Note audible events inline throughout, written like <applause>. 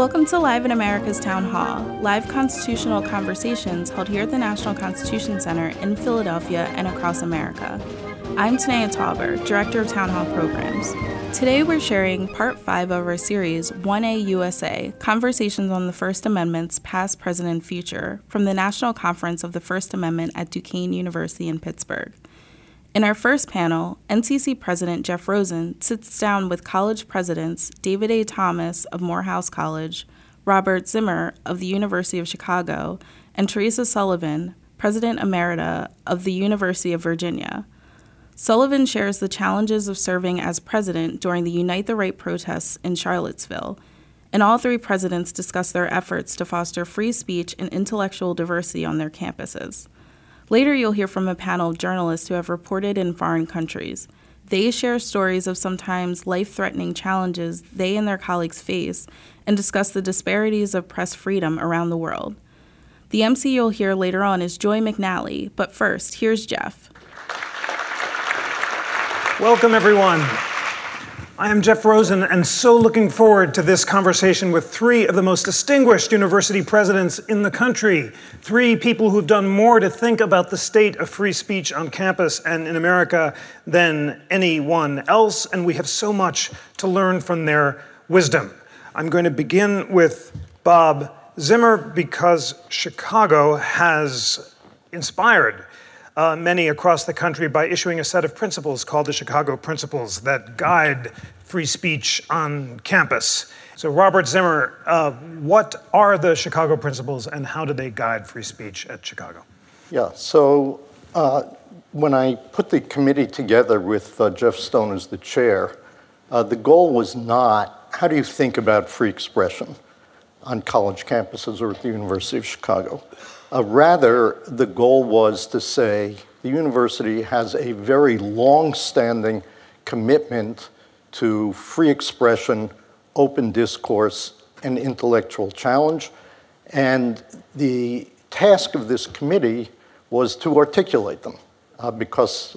Welcome to Live in America's Town Hall, live constitutional conversations held here at the National Constitution Center in Philadelphia and across America. I'm Tanaya Tauber, Director of Town Hall Programs. Today we're sharing part five of our series, 1A USA Conversations on the First Amendment's Past, Present, and Future from the National Conference of the First Amendment at Duquesne University in Pittsburgh. In our first panel, NCC President Jeff Rosen sits down with college presidents David A. Thomas of Morehouse College, Robert Zimmer of the University of Chicago, and Teresa Sullivan, President Emerita of the University of Virginia. Sullivan shares the challenges of serving as president during the Unite the Right protests in Charlottesville, and all three presidents discuss their efforts to foster free speech and intellectual diversity on their campuses. Later, you'll hear from a panel of journalists who have reported in foreign countries. They share stories of sometimes life threatening challenges they and their colleagues face and discuss the disparities of press freedom around the world. The MC you'll hear later on is Joy McNally, but first, here's Jeff. Welcome, everyone. I am Jeff Rosen, and so looking forward to this conversation with three of the most distinguished university presidents in the country. Three people who've done more to think about the state of free speech on campus and in America than anyone else, and we have so much to learn from their wisdom. I'm going to begin with Bob Zimmer because Chicago has inspired uh, many across the country by issuing a set of principles called the Chicago Principles that guide free speech on campus. So, Robert Zimmer, uh, what are the Chicago Principles and how do they guide free speech at Chicago? Yeah, so uh, when I put the committee together with uh, Jeff Stone as the chair, uh, the goal was not how do you think about free expression on college campuses or at the University of Chicago? Uh, rather, the goal was to say the university has a very long standing commitment to free expression, open discourse, and intellectual challenge. And the task of this committee was to articulate them uh, because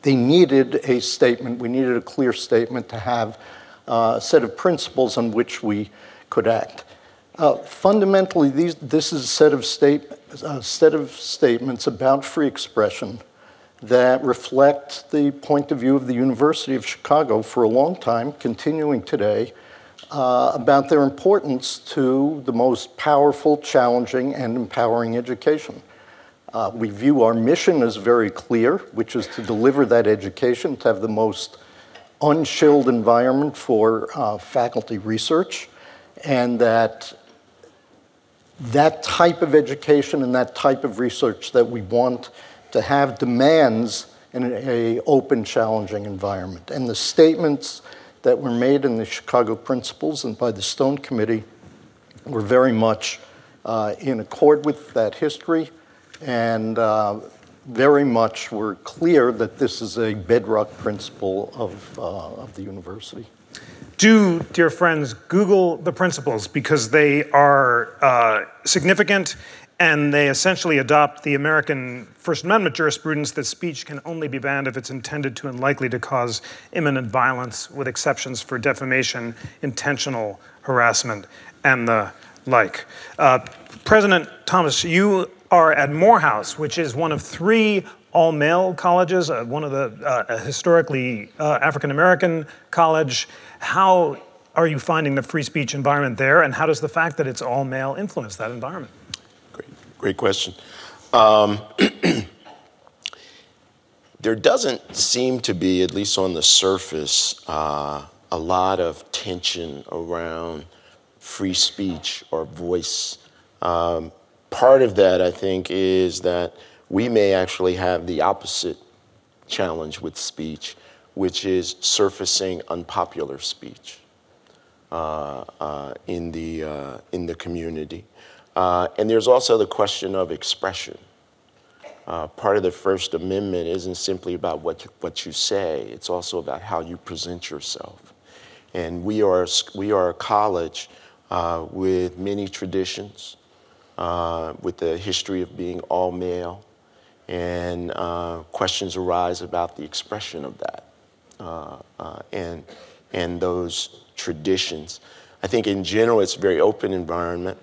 they needed a statement, we needed a clear statement to have uh, a set of principles on which we could act. Uh, fundamentally, these, this is a set of, state, a set of statements about free expression that reflect the point of view of the University of Chicago for a long time, continuing today, uh, about their importance to the most powerful, challenging, and empowering education. Uh, we view our mission as very clear, which is to deliver that education, to have the most unchilled environment for uh, faculty research, and that that type of education and that type of research that we want to have demands an open, challenging environment. And the statements that were made in the Chicago Principles and by the Stone Committee were very much uh, in accord with that history and uh, very much were clear that this is a bedrock principle of, uh, of the university do, dear friends, Google the principles because they are uh, significant and they essentially adopt the American First Amendment jurisprudence that speech can only be banned if it's intended to and likely to cause imminent violence, with exceptions for defamation, intentional harassment, and the like. Uh, President Thomas, you are at Morehouse, which is one of three all male colleges, uh, one of the uh, historically uh, African American college. How are you finding the free speech environment there, and how does the fact that it's all male influence that environment? Great, great question. Um, <clears throat> there doesn't seem to be, at least on the surface, uh, a lot of tension around free speech or voice. Um, part of that, I think, is that we may actually have the opposite challenge with speech, which is surfacing unpopular speech uh, uh, in, the, uh, in the community. Uh, and there's also the question of expression. Uh, part of the First Amendment isn't simply about what, what you say, it's also about how you present yourself. And we are, we are a college uh, with many traditions, with a history of being all male, and questions arise about the expression of that and, and those traditions. I think in general it's a very open environment.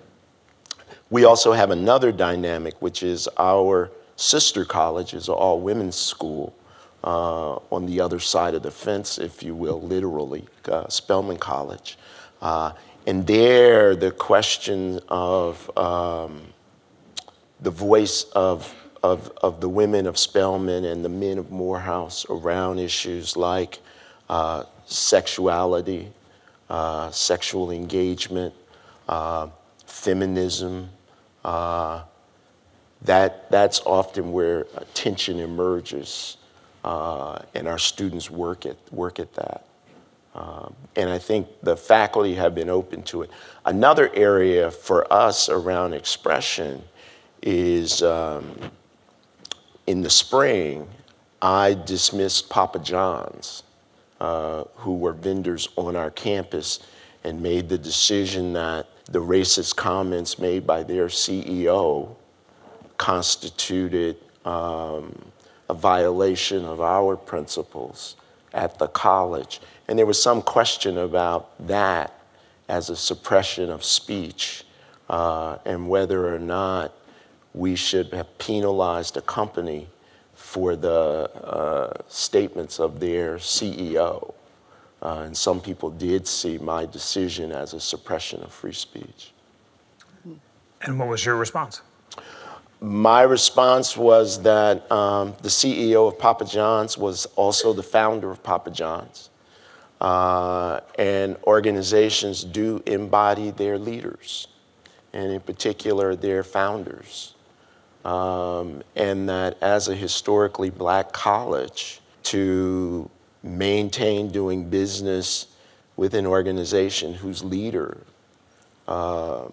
We also have another dynamic, which is our sister college is all women's school uh, on the other side of the fence, if you will, literally, uh, Spelman College. Uh, and there, the question of um, the voice of, of, of the women of Spelman and the men of Morehouse around issues like uh, sexuality, uh, sexual engagement, uh, feminism. Uh, that, that's often where tension emerges, uh, and our students work at, work at that. Um, and I think the faculty have been open to it. Another area for us around expression is um, in the spring, I dismissed Papa John's, uh, who were vendors on our campus, and made the decision that the racist comments made by their CEO constituted um, a violation of our principles at the college. And there was some question about that as a suppression of speech uh, and whether or not we should have penalized a company for the uh, statements of their CEO. Uh, and some people did see my decision as a suppression of free speech. And what was your response? My response was that um, the CEO of Papa John's was also the founder of Papa John's. Uh, and organizations do embody their leaders, and in particular, their founders. Um, and that as a historically black college, to maintain doing business with an organization whose leader um,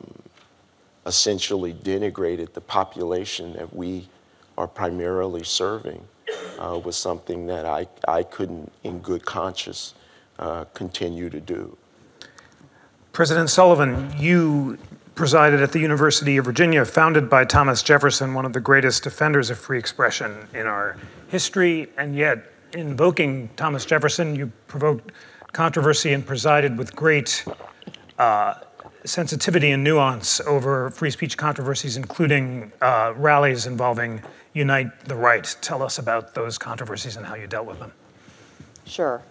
essentially denigrated the population that we are primarily serving uh, was something that I, I couldn't, in good conscience, uh, continue to do. President Sullivan, you presided at the University of Virginia, founded by Thomas Jefferson, one of the greatest defenders of free expression in our history, and yet, invoking Thomas Jefferson, you provoked controversy and presided with great uh, sensitivity and nuance over free speech controversies, including uh, rallies involving Unite the Right. Tell us about those controversies and how you dealt with them. Sure.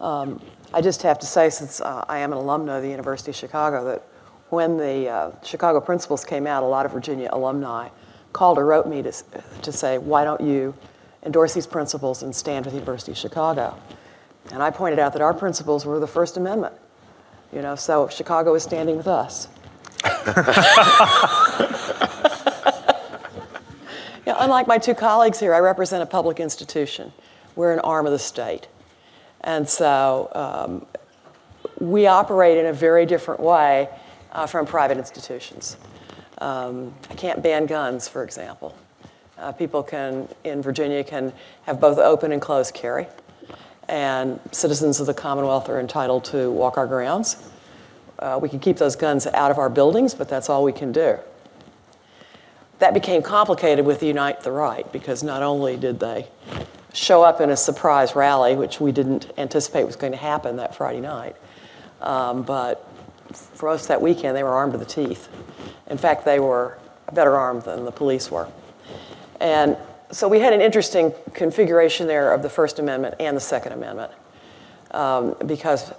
Um, I just have to say, since uh, I am an alumna of the University of Chicago, that when the uh, Chicago principles came out, a lot of Virginia alumni called or wrote me to, to say, why don't you endorse these principles and stand with the University of Chicago? And I pointed out that our principles were the First Amendment. You know, so Chicago is standing with us. <laughs> you know, unlike my two colleagues here, I represent a public institution. We're an arm of the state. And so um, we operate in a very different way uh, from private institutions. Um, I can't ban guns, for example. Uh, people can, in Virginia, can have both open and closed carry and citizens of the Commonwealth are entitled to walk our grounds. Uh, we can keep those guns out of our buildings, but that's all we can do. That became complicated with Unite the Right because not only did they show up in a surprise rally, which we didn't anticipate was going to happen that Friday night, um, but for us that weekend they were armed to the teeth. In fact, they were better armed than the police were. And so we had an interesting configuration there of the First Amendment and the Second Amendment. Um, because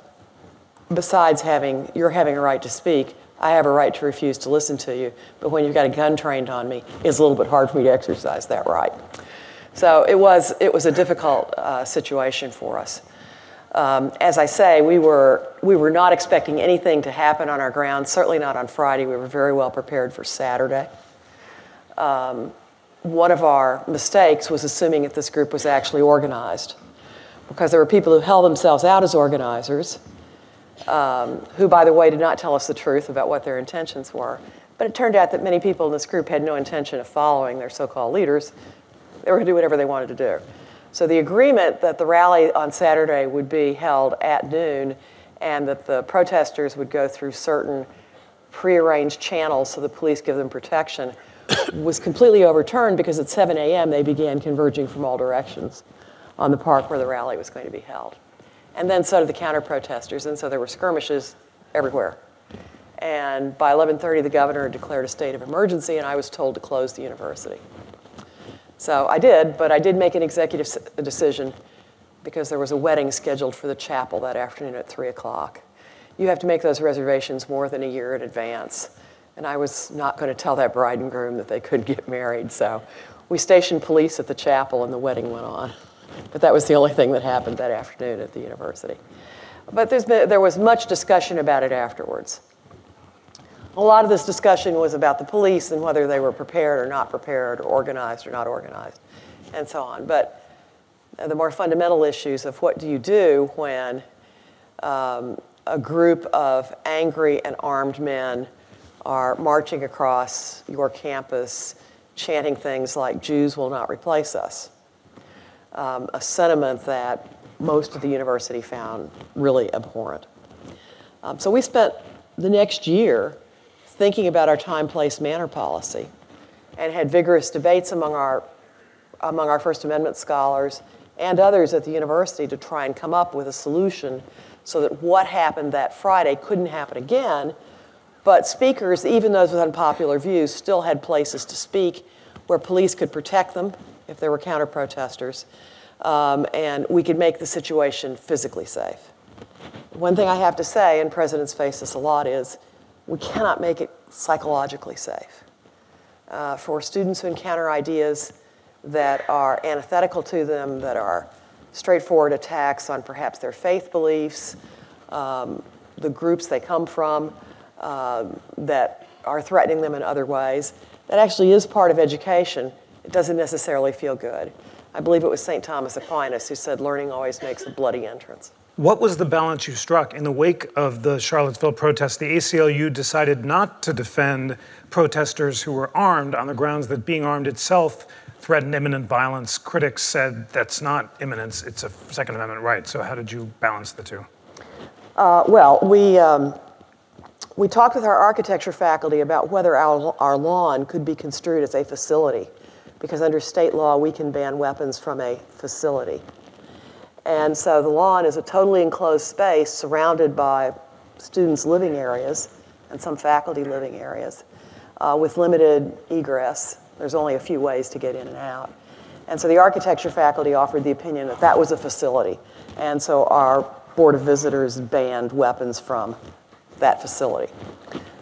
besides having, you're having a right to speak, I have a right to refuse to listen to you. But when you've got a gun trained on me, it's a little bit hard for me to exercise that right. So it was, it was a difficult uh, situation for us. Um, as I say, we were, we were not expecting anything to happen on our ground, certainly not on Friday. We were very well prepared for Saturday. Um, one of our mistakes was assuming that this group was actually organized because there were people who held themselves out as organizers, um, who, by the way, did not tell us the truth about what their intentions were. But it turned out that many people in this group had no intention of following their so called leaders. They were going to do whatever they wanted to do. So the agreement that the rally on Saturday would be held at noon and that the protesters would go through certain prearranged channels so the police give them protection was completely overturned because at 7 a.m. they began converging from all directions on the park where the rally was going to be held. And then so did the counter protesters, and so there were skirmishes everywhere. And by 11:30, the governor declared a state of emergency, and I was told to close the university. So I did, but I did make an executive decision because there was a wedding scheduled for the chapel that afternoon at 3 o'clock. You have to make those reservations more than a year in advance. And I was not going to tell that bride and groom that they couldn't get married. So we stationed police at the chapel and the wedding went on. But that was the only thing that happened that afternoon at the university. But been, there was much discussion about it afterwards. A lot of this discussion was about the police and whether they were prepared or not prepared, or organized or not organized, and so on. But the more fundamental issues of what do you do when um, a group of angry and armed men are marching across your campus chanting things like Jews will not replace us, um, a sentiment that most of the university found really abhorrent. Um, so we spent the next year thinking about our time, place, manner policy and had vigorous debates among our, among our First Amendment scholars and others at the university to try and come up with a solution so that what happened that Friday couldn't happen again. But speakers, even those with unpopular views, still had places to speak where police could protect them if there were counter protesters, um, and we could make the situation physically safe. One thing I have to say, and presidents face this a lot, is we cannot make it psychologically safe. Uh, for students who encounter ideas that are antithetical to them, that are straightforward attacks on perhaps their faith beliefs, um, the groups they come from, um, that are threatening them in other ways, that actually is part of education. It doesn't necessarily feel good. I believe it was St. Thomas Aquinas who said, learning always makes a bloody entrance. What was the balance you struck? In the wake of the Charlottesville protests, the ACLU decided not to defend protesters who were armed on the grounds that being armed itself threatened imminent violence. Critics said that's not imminence, it's a Second Amendment right. So, how did you balance the two? Uh, well, we, um, we talked with our architecture faculty about whether our, our lawn could be construed as a facility, because under state law, we can ban weapons from a facility. And so the lawn is a totally enclosed space surrounded by students' living areas and some faculty living areas uh, with limited egress. There's only a few ways to get in and out. And so the architecture faculty offered the opinion that that was a facility. And so our Board of Visitors banned weapons from that facility.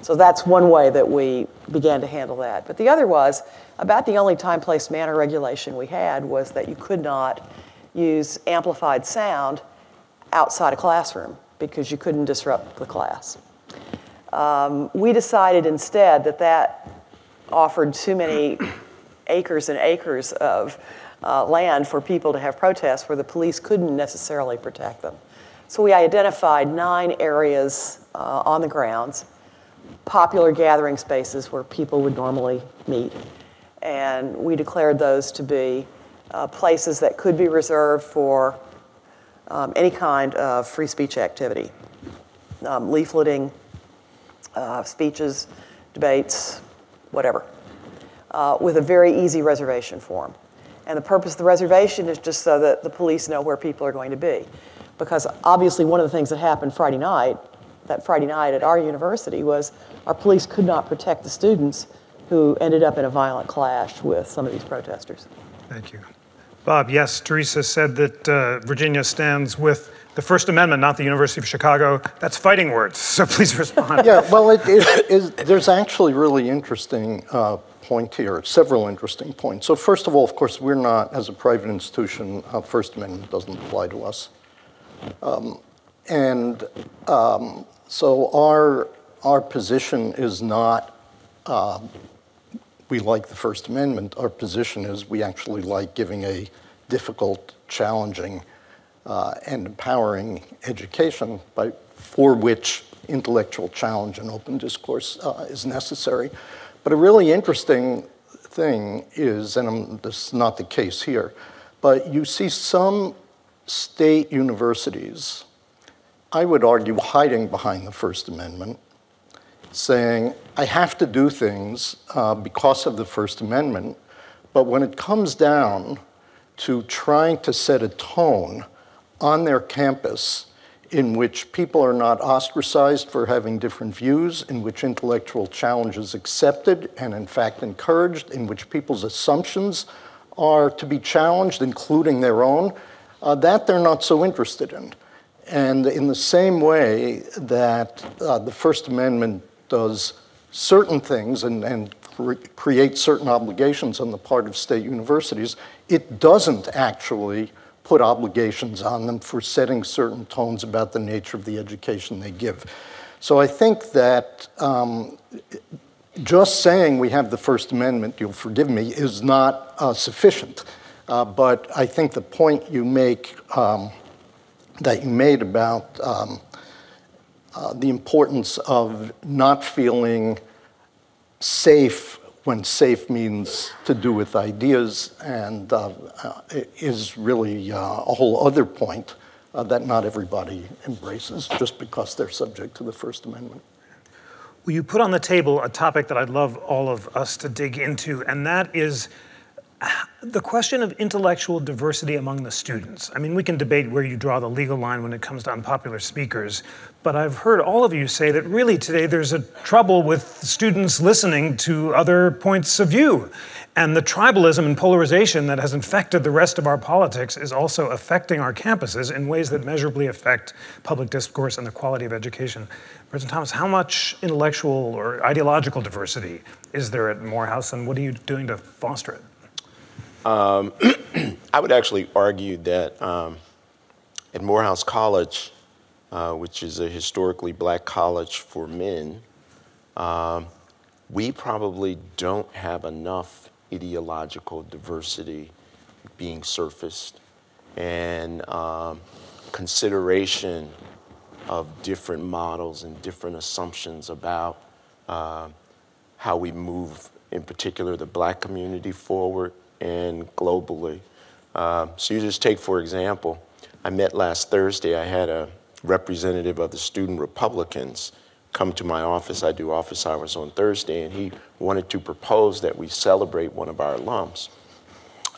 So that's one way that we began to handle that. But the other was about the only time, place, manner regulation we had was that you could not use amplified sound outside a classroom because you couldn't disrupt the class. Um, we decided instead that that offered too many acres and acres of uh, land for people to have protests where the police couldn't necessarily protect them. So we identified nine areas uh, on the grounds, popular gathering spaces where people would normally meet. And we declared those to be uh, places that could be reserved for um, any kind of free speech activity um, leafleting, uh, speeches, debates, whatever, uh, with a very easy reservation form. And the purpose of the reservation is just so that the police know where people are going to be. Because obviously, one of the things that happened Friday night, that Friday night at our university, was our police could not protect the students who ended up in a violent clash with some of these protesters. Thank you. Bob, yes, Teresa said that uh, Virginia stands with the First Amendment, not the University of Chicago. That's fighting words, so please respond. Yeah, well, it, it is, there's actually really interesting uh, point here, several interesting points. So first of all, of course, we're not, as a private institution, uh, First Amendment doesn't apply to us. Um, and um, so our, our position is not, uh, we like the First Amendment. Our position is we actually like giving a difficult, challenging, uh, and empowering education by, for which intellectual challenge and open discourse uh, is necessary. But a really interesting thing is, and I'm, this is not the case here, but you see some state universities, I would argue, hiding behind the First Amendment, saying, I have to do things uh, because of the First Amendment, but when it comes down to trying to set a tone on their campus in which people are not ostracized for having different views, in which intellectual challenge is accepted and, in fact, encouraged, in which people's assumptions are to be challenged, including their own, uh, that they're not so interested in. And in the same way that uh, the First Amendment does certain things and, and cre- creates certain obligations on the part of state universities, it doesn't actually put obligations on them for setting certain tones about the nature of the education they give. So I think that um, just saying we have the First Amendment, you'll forgive me, is not uh, sufficient. Uh, but I think the point you make, um, that you made about um, uh, the importance of not feeling safe when safe means to do with ideas and uh, uh, is really uh, a whole other point that not everybody embraces just because they're subject to the First Amendment. Well, you put on the table a topic that I'd love all of us to dig into, and that is the question of intellectual diversity among the students. I mean, we can debate where you draw the legal line when it comes to unpopular speakers, but I've heard all of you say that really today there's a trouble with students listening to other points of view. And the tribalism and polarization that has infected the rest of our politics is also affecting our campuses in ways that measurably affect public discourse and the quality of education. President Thomas, how much intellectual or ideological diversity is there at Morehouse, and what are you doing to foster it? Um, <clears throat> I would actually argue that um, at Morehouse College, uh, which is a historically black college for men, um, we probably don't have enough ideological diversity being surfaced and um, consideration of different models and different assumptions about uh, how we move, in particular, the black community forward and globally. Uh, so you just take, for example, I met last Thursday, I had a representative of the student Republicans come to my office. I do office hours on Thursday, and he wanted to propose that we celebrate one of our alums,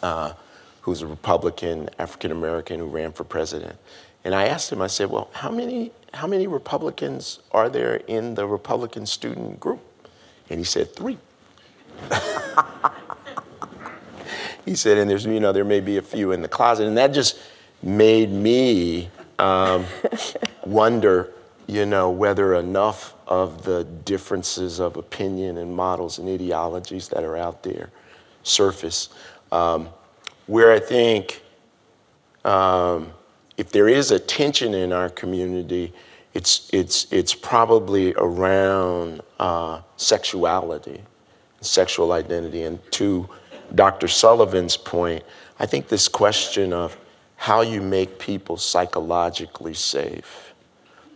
uh, who's a Republican, African American, who ran for president. And I asked him, I said, well, how many, how many Republicans are there in the Republican student group? And he said, three. <laughs> he said, and there's, you know, there may be a few in the closet. And that just made me um, <laughs> wonder, you know, whether enough of the differences of opinion and models and ideologies that are out there surface. Um, where I think um, if there is a tension in our community, it's, it's, it's probably around uh, sexuality, sexual identity. And to Dr. Sullivan's point, I think this question of how you make people psychologically safe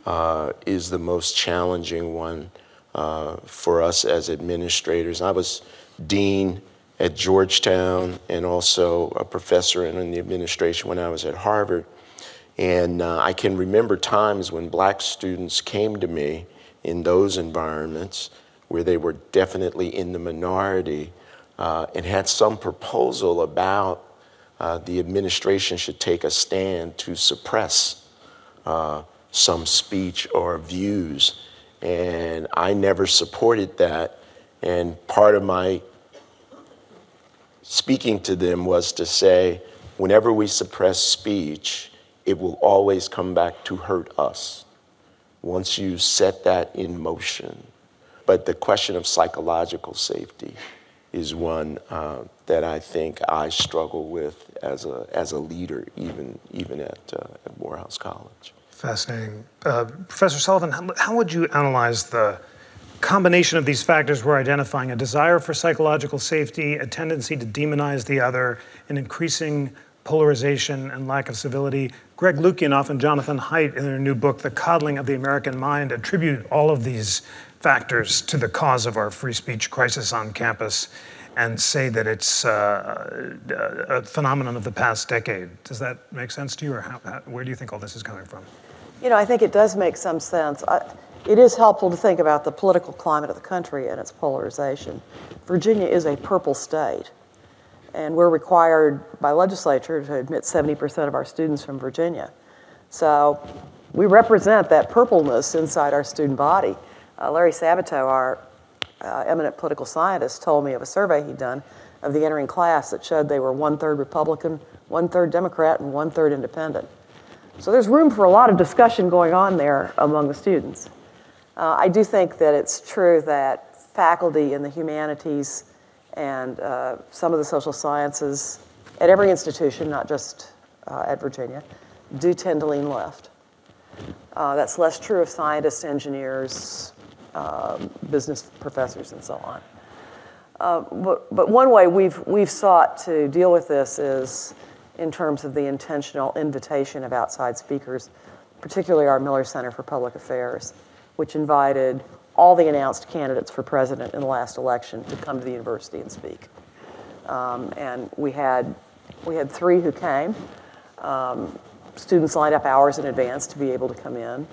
uh, is the most challenging one uh, for us as administrators. I was dean at Georgetown and also a professor in the administration when I was at Harvard. And uh, I can remember times when black students came to me in those environments where they were definitely in the minority uh, and had some proposal about uh, the administration should take a stand to suppress uh, some speech or views. And I never supported that. And part of my speaking to them was to say, whenever we suppress speech, it will always come back to hurt us once you set that in motion. But the question of psychological safety is one uh, that I think I struggle with as a, as a leader, even, even at, uh, at Morehouse College. Fascinating. Uh, Professor Sullivan, how, how would you analyze the combination of these factors we're identifying a desire for psychological safety, a tendency to demonize the other, an increasing polarization and lack of civility. Greg Lukianoff and Jonathan Haidt, in their new book, The Coddling of the American Mind, attribute all of these factors to the cause of our free speech crisis on campus and say that it's uh, a phenomenon of the past decade. Does that make sense to you, or how, how, where do you think all this is coming from? You know, I think it does make some sense. I, it is helpful to think about the political climate of the country and its polarization. Virginia is a purple state, and we're required by legislature to admit 70% of our students from Virginia. So we represent that purpleness inside our student body. Uh, Larry Sabato, our uh, eminent political scientist, told me of a survey he'd done of the entering class that showed they were one third Republican, one third Democrat, and one third independent. So there's room for a lot of discussion going on there among the students. Uh, I do think that it's true that faculty in the humanities and uh, some of the social sciences at every institution, not just uh, at Virginia, do tend to lean left. Uh, that's less true of scientists, engineers, um, business professors, and so on. Uh, but, but one way we've, we've sought to deal with this is in terms of the intentional invitation of outside speakers, particularly our Miller Center for Public Affairs, which invited all the announced candidates for president in the last election to come to the university and speak. Um, and we had, we had three who came. Um, students lined up hours in advance to be able to come in.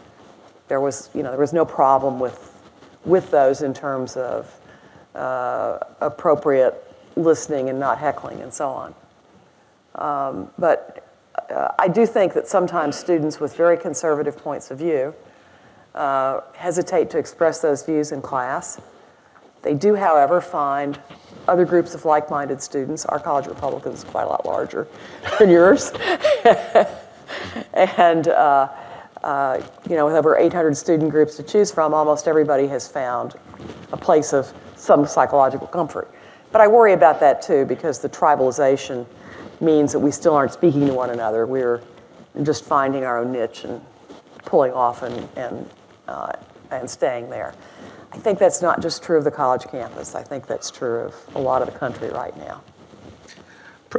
There was, you know, there was no problem with, with those in terms of uh, appropriate listening and not heckling and so on. Um, but uh, I do think that sometimes students with very conservative points of view uh, hesitate to express those views in class. They do, however, find other groups of like minded students. Our College Republicans is quite a lot larger than yours. <laughs> and, uh, uh, you know, with over 800 student groups to choose from, almost everybody has found a place of some psychological comfort. But I worry about that too because the tribalization means that we still aren't speaking to one another. We're just finding our own niche and pulling off and, and, uh, and staying there. I think that's not just true of the college campus. I think that's true of a lot of the country right now.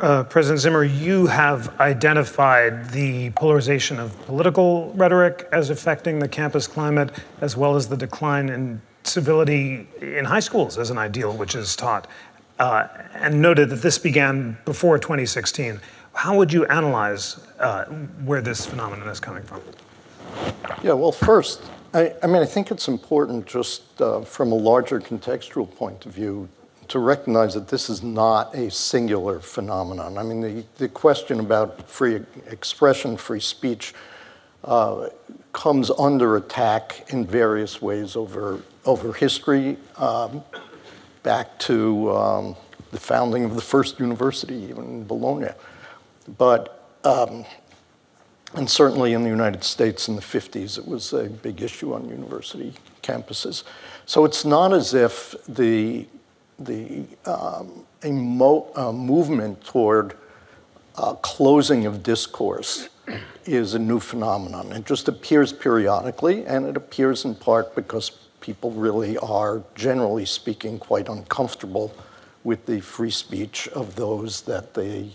Uh, President Zimmer, you have identified the polarization of political rhetoric as affecting the campus climate, as well as the decline in civility in high schools as an ideal which is taught, uh, and noted that this began before 2016. How would you analyze uh, where this phenomenon is coming from? Yeah, well, first, I, I mean, I think it's important just uh, from a larger contextual point of view to recognize that this is not a singular phenomenon. I mean, the, the question about free expression, free speech, uh, comes under attack in various ways over, over history, um, back to um, the founding of the first university, even in Bologna. But, um, and certainly in the United States in the 50s, it was a big issue on university campuses. So it's not as if the, the um, a, mo- movement toward uh, closing of discourse is a new phenomenon. It just appears periodically, and it appears in part because people really are, generally speaking, quite uncomfortable with the free speech of those that they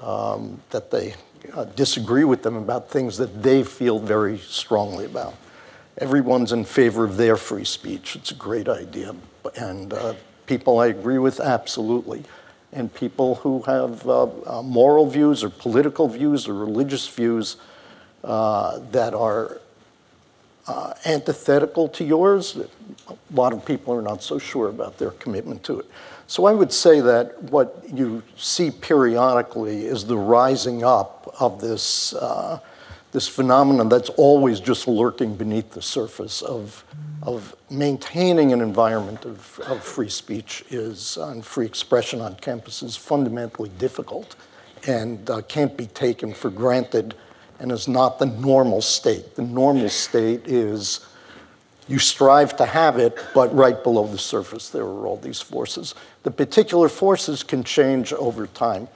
um, that they uh, disagree with them about things that they feel very strongly about. Everyone's in favor of their free speech. It's a great idea, and uh, people I agree with absolutely and people who have uh, uh, moral views or political views or religious views uh, that are uh, antithetical to yours, a lot of people are not so sure about their commitment to it. So I would say that what you see periodically is the rising up of this uh, this phenomenon that's always just lurking beneath the surface of, of maintaining an environment of, of free speech is and free expression on campus is fundamentally difficult and uh, can't be taken for granted and is not the normal state. The normal state is you strive to have it, but right below the surface there are all these forces. The particular forces can change over time.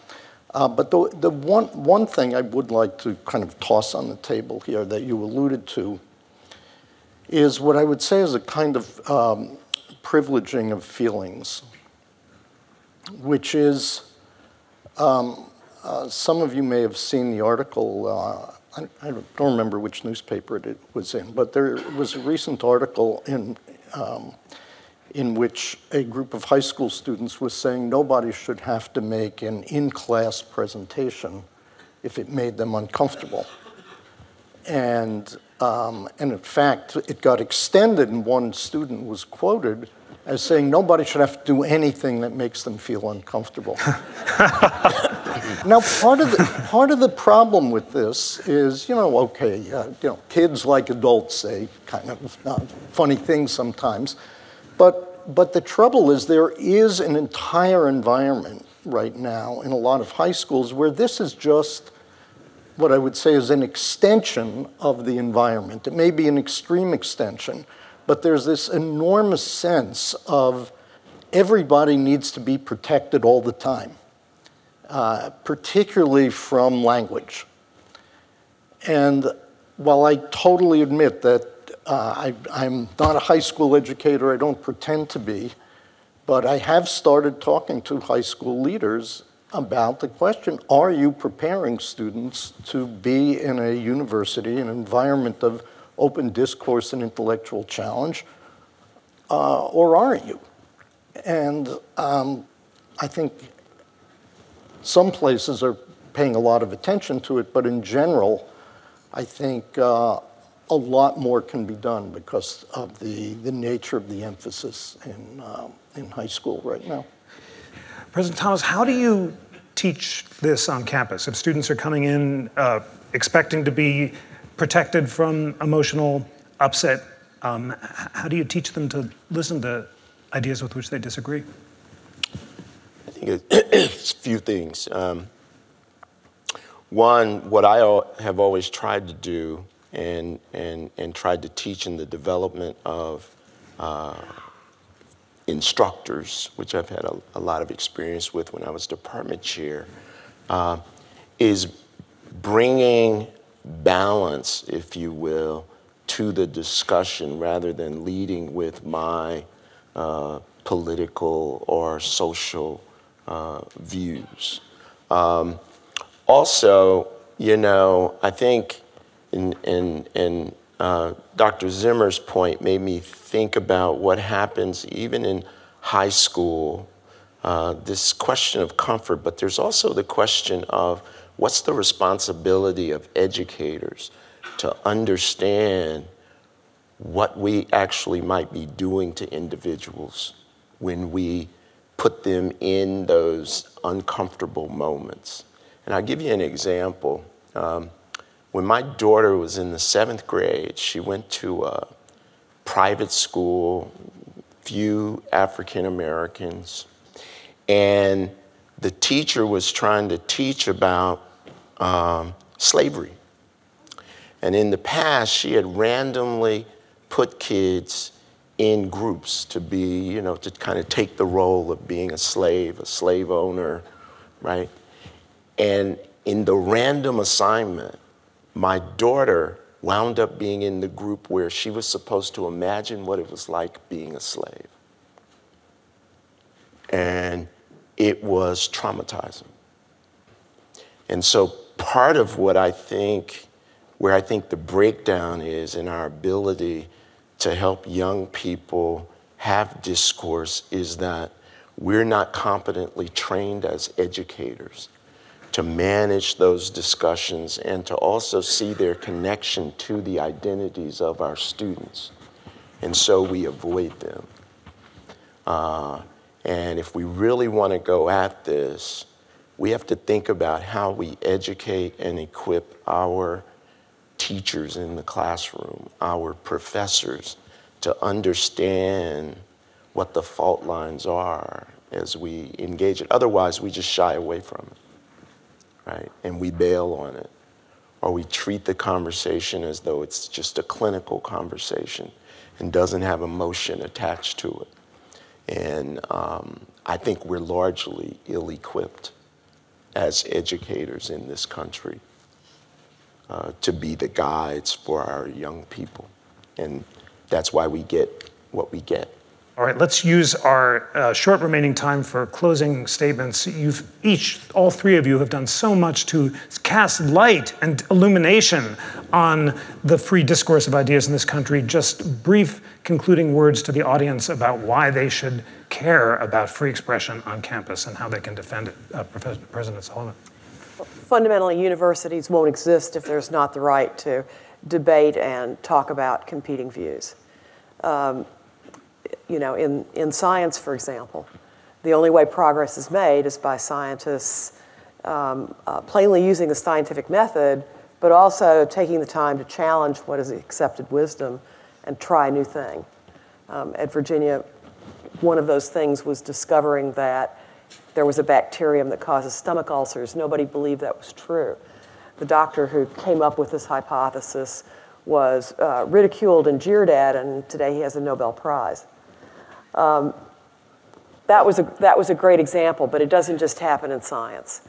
Uh, but the, the one, one thing I would like to kind of toss on the table here that you alluded to is what I would say is a kind of um, privileging of feelings, which is um, uh, some of you may have seen the article. Uh, I, I, don't remember which newspaper it was in, but there was a recent article in um, in which a group of high school students was saying nobody should have to make an in class presentation if it made them uncomfortable. And Um, and in fact, it got extended, and one student was quoted as saying nobody should have to do anything that makes them feel uncomfortable. <laughs> now, part of, the, part of the problem with this is, you know, okay, uh, you know, kids like adults say kind of uh, funny things sometimes, but, but the trouble is there is an entire environment right now in a lot of high schools where this is just what I would say is an extension of the environment. It may be an extreme extension, but there's this enormous sense of everybody needs to be protected all the time, uh, particularly from language. And while I totally admit that uh, I, am not a high school educator, I don't pretend to be, but I have started talking to high school leaders about the question are you preparing students to be in a university, an environment of open discourse and intellectual challenge, uh, or aren't you? And um, I think some places are paying a lot of attention to it, but in general, I think uh, a lot more can be done because of the, the nature of the emphasis in, uh, in high school right now. President Thomas, how do you teach this on campus? If students are coming in uh, expecting to be protected from emotional upset, um, how do you teach them to listen to ideas with which they disagree? I think <clears throat> it's a few things. Um, one, what I have always tried to do and, and, and tried to teach in the development of uh, instructors, which I've had a, a, lot of experience with when I was department chair, uh, is bringing balance, if you will, to the discussion rather than leading with my uh, political or social uh, views. Um, also, you know, I think in, in, in uh, Dr. Zimmer's point made me think about what happens even in high school, uh, this question of comfort, but there's also the question of what's the responsibility of educators to understand what we actually might be doing to individuals when we put them in those uncomfortable moments. And I'll give you an example. Um, when my daughter was in the seventh grade, she went to a private school, few African Americans, and the teacher was trying to teach about um, slavery. And in the past, she had randomly put kids in groups to be, you know, to kind of take the role of being a slave, a slave owner, right? And in the random assignment, my daughter wound up being in the group where she was supposed to imagine what it was like being a slave. And it was traumatizing. And so part of what I think, where I think the breakdown is in our ability to help young people have discourse is that we're not competently trained as educators to manage those discussions and to also see their connection to the identities of our students. And so we avoid them. Uh, and if we really want to go at this, we have to think about how we educate and equip our teachers in the classroom, our professors, to understand what the fault lines are as we engage it. Otherwise, we just shy away from it right? And we bail on it. Or we treat the conversation as though it's just a clinical conversation and doesn't have emotion attached to it. And um, I think we're largely ill equipped as educators in this country uh, to be the guides for our young people. And that's why we get what we get. All right, let's use our uh, short remaining time for closing statements. You've each, all three of you, have done so much to cast light and illumination on the free discourse of ideas in this country. Just brief concluding words to the audience about why they should care about free expression on campus and how they can defend it. Uh, President Sullivan. Fundamentally, universities won't exist if there's not the right to debate and talk about competing views. Um, you know, in, in science, for example, the only way progress is made is by scientists um, uh, plainly using the scientific method, but also taking the time to challenge what is accepted wisdom and try a new thing. Um, at Virginia, one of those things was discovering that there was a bacterium that causes stomach ulcers. Nobody believed that was true. The doctor who came up with this hypothesis was uh, ridiculed and jeered at, and today he has a Nobel Prize. Um, that, was a, that was a great example, but it doesn't just happen in science.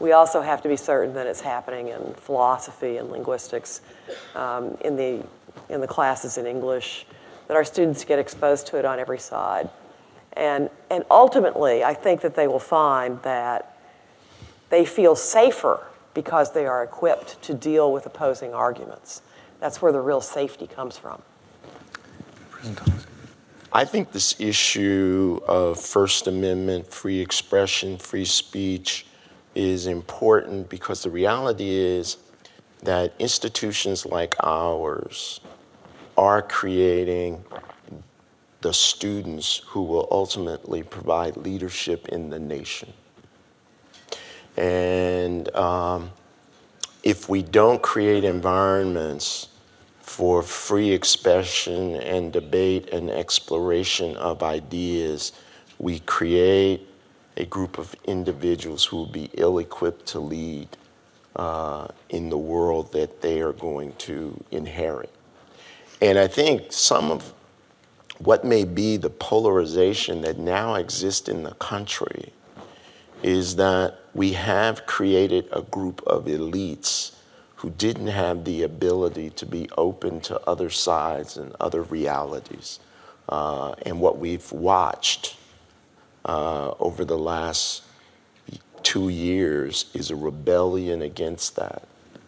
We also have to be certain that it's happening in philosophy and linguistics, um, in, the, in the classes in English, that our students get exposed to it on every side. And, and ultimately, I think that they will find that they feel safer because they are equipped to deal with opposing arguments. That's where the real safety comes from. I think this issue of First Amendment, free expression, free speech is important because the reality is that institutions like ours are creating the students who will ultimately provide leadership in the nation. And um, if we don't create environments for free expression and debate and exploration of ideas, we create a group of individuals who will be ill equipped to lead uh, in the world that they are going to inherit. And I think some of what may be the polarization that now exists in the country is that we have created a group of elites who didn't have the ability to be open to other sides and other realities. Uh, and what we've watched uh, over the last two years is a rebellion against that.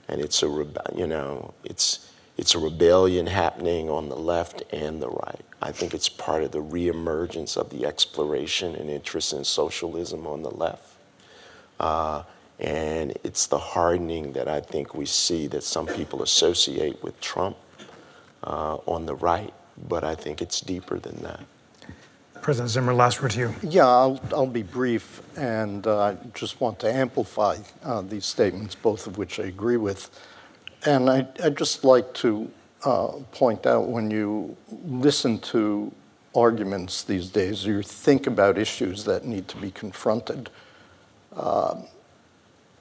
And it's a, rebe- you know, it's, it's a rebellion happening on the left and the right. I think it's part of the reemergence of the exploration and interest in socialism on the left. Uh, and it's the hardening that I think we see that some people associate with Trump uh, on the right, but I think it's deeper than that. President Zimmer, last word to you. Yeah, I'll, I'll be brief, and uh, I just want to amplify uh, these statements, both of which I agree with. And I, I'd just like to uh, point out when you listen to arguments these days, or you think about issues that need to be confronted, uh,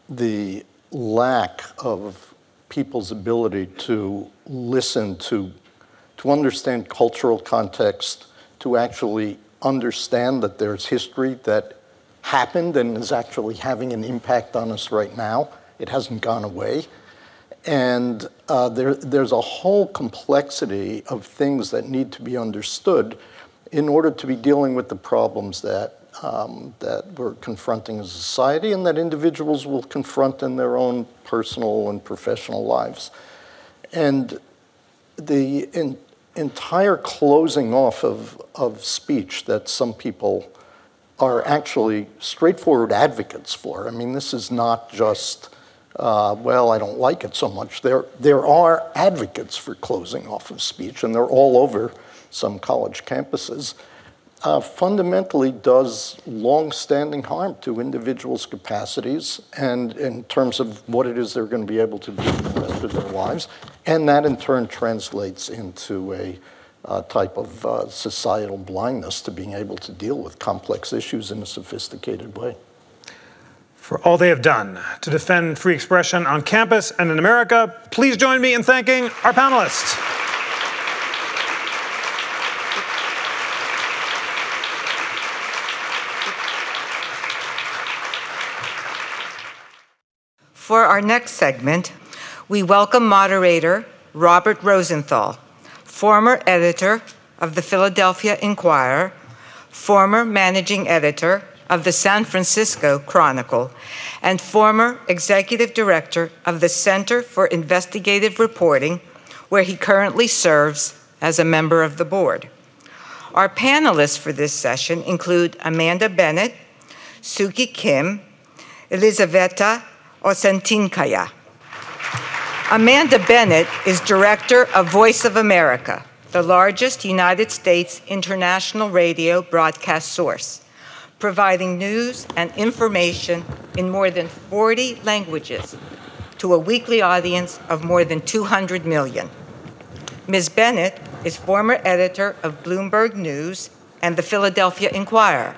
the lack of people's ability to listen to, to understand cultural context, to actually understand that there's history that happened and is actually having an impact on us right now. It hasn't gone away. And uh, there, there's a whole complexity of things that need to be understood in order to be dealing with the problems that um, that we're confronting as a society and that individuals will confront in their own personal and professional lives. And the in, entire closing off of, of speech that some people are actually straightforward advocates for. I mean, this is not just, uh, well, I don't like it so much. There, there are advocates for closing off of speech, and they're all over some college campuses uh, fundamentally does long-standing harm to individuals' capacities and in terms of what it is they're going to be able to do for the rest of their lives. And that in turn translates into a uh, type of uh, societal blindness to being able to deal with complex issues in a sophisticated way. For all they have done to defend free expression on campus and in America, please join me in thanking our panelists. For our next segment, we welcome moderator Robert Rosenthal, former editor of the Philadelphia Inquirer, former managing editor of the San Francisco Chronicle, and former executive director of the Center for Investigative Reporting, where he currently serves as a member of the board. Our panelists for this session include Amanda Bennett, Suki Kim, Elizaveta Osetinskaya. Amanda Bennett is director of Voice of America, the largest United States international radio broadcast source, providing news and information in more than 40 languages to a weekly audience of more than 200 million. Ms. Bennett is former editor of Bloomberg News and the Philadelphia Inquirer,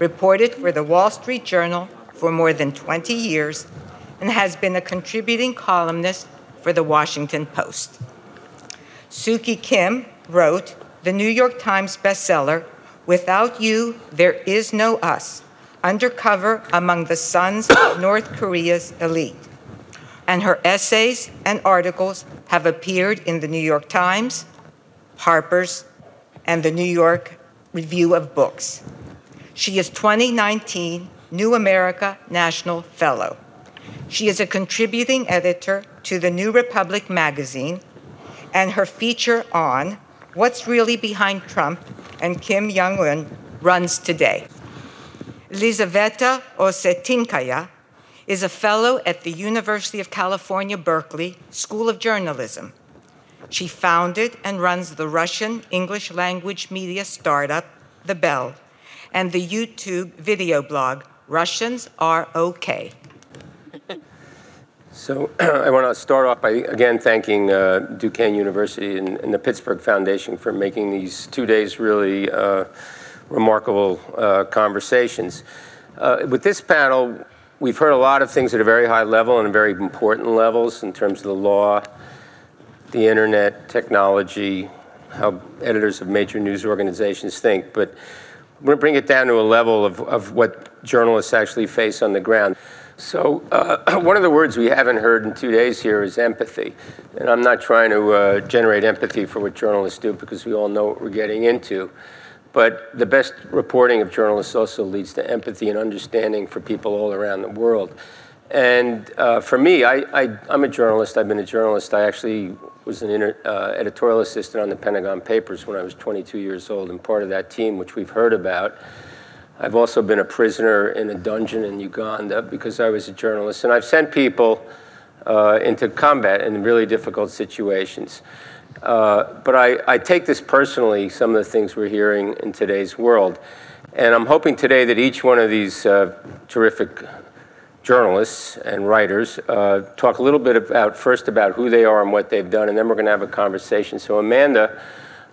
reported for the Wall Street Journal for more than 20 years, and has been a contributing columnist for the Washington Post. Suki Kim wrote the New York Times bestseller, Without You, There Is No Us, Undercover Among the Sons of <coughs> North Korea's Elite. And her essays and articles have appeared in the New York Times, Harper's, and the New York Review of Books. She is 2019 New America National Fellow. She is a contributing editor to the New Republic magazine, and her feature on What's Really Behind Trump and Kim Jong un runs today. Elizaveta Osetinskaya is a fellow at the University of California, Berkeley School of Journalism. She founded and runs the Russian English language media startup, The Bell, and the YouTube video blog, Russians Are OK. So <clears throat> I want to start off by again thanking uh, Duquesne University and, and, the Pittsburgh Foundation for making these two days really uh, remarkable uh, conversations. Uh, with this panel, we've heard a lot of things at a very high level and very important levels in terms of the law, the internet, technology, how editors of major news organizations think. But bring it down to a level of, of what journalists actually face on the ground. So, uh, <clears throat> one of the words we haven't heard in two days here is empathy. And I'm not trying to uh, generate empathy for what journalists do because we all know what we're getting into. But the best reporting of journalists also leads to empathy and understanding for people all around the world. And uh, for me, I, am a journalist. I've been a journalist. I actually was an inter, uh, editorial assistant on the Pentagon Papers when I was 22 years old and part of that team, which we've heard about. I've also been a prisoner in a dungeon in Uganda because I was a journalist. And I've sent people uh, into combat in really difficult situations. Uh, but I, I, take this personally, some of the things we're hearing in today's world. And I'm hoping today that each one of these uh, terrific journalists and writers uh, talk a little bit about, first about who they are and what they've done, and then we're going to have a conversation. So, Amanda,